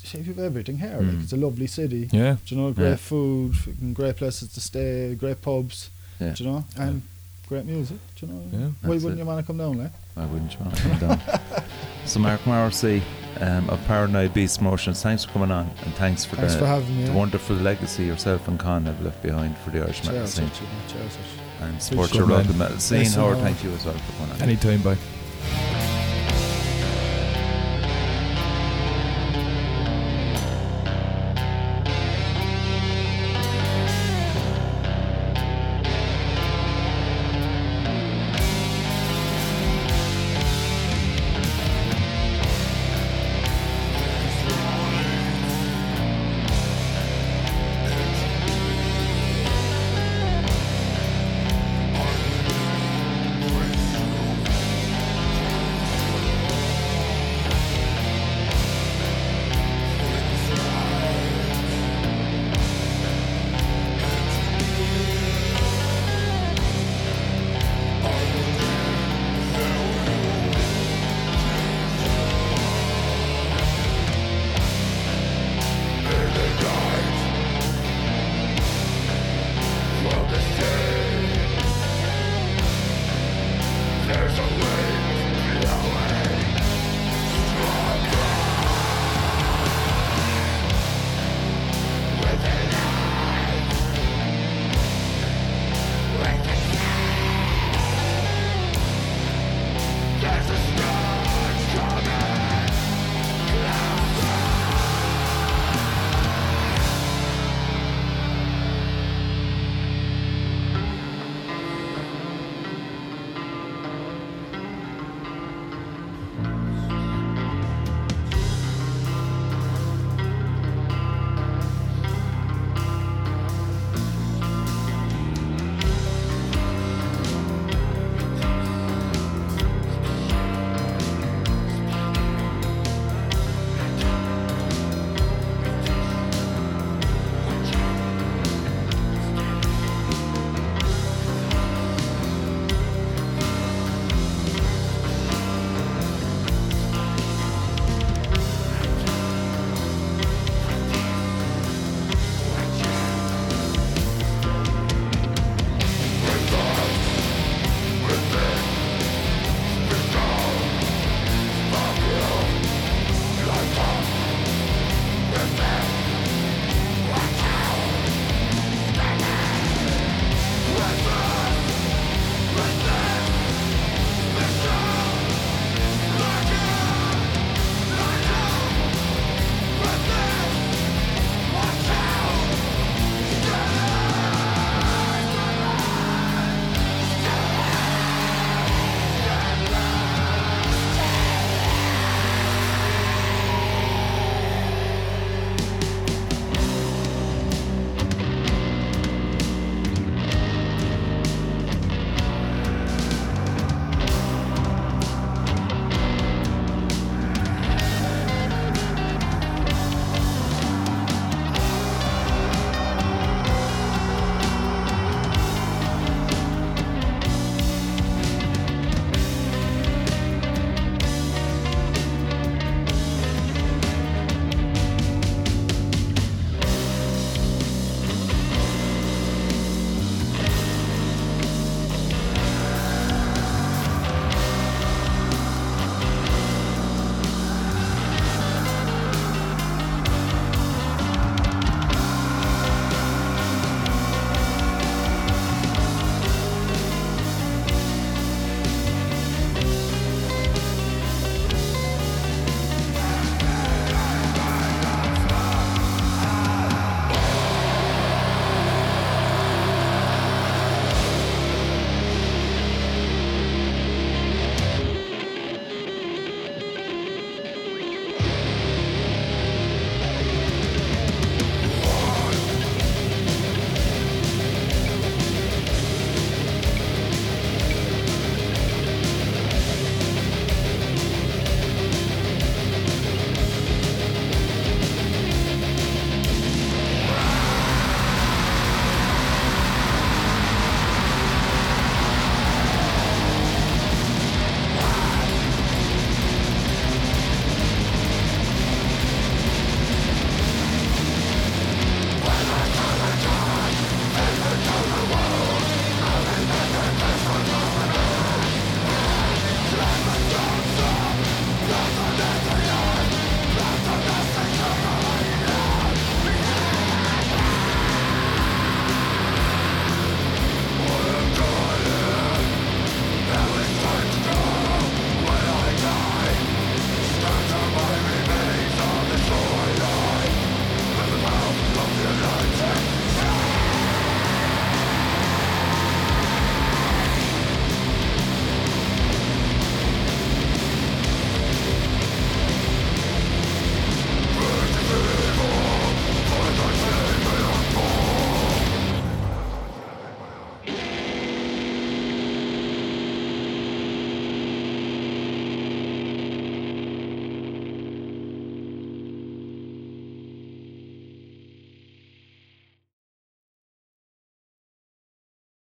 say you have everything here. Like, Mm. it's a lovely city. Yeah. Do you know, great Yeah. food, great places to stay, great pubs. Yeah. Do you know, and great music. Do you know? Yeah. Why wouldn't it. you want to come down, like? Why wouldn't you want to come down? <laughs> so, Mark Morrissey um, of Paranoid Beast Motions, thanks for coming on and thanks for Thanks the, for having me. the yeah. wonderful legacy yourself and Con have left behind for the Irish metal Cheers, scene actually, cheers, and support Good your man. local metal scene. Listen, Howard, uh, thank you as well for coming on. Anytime, bye.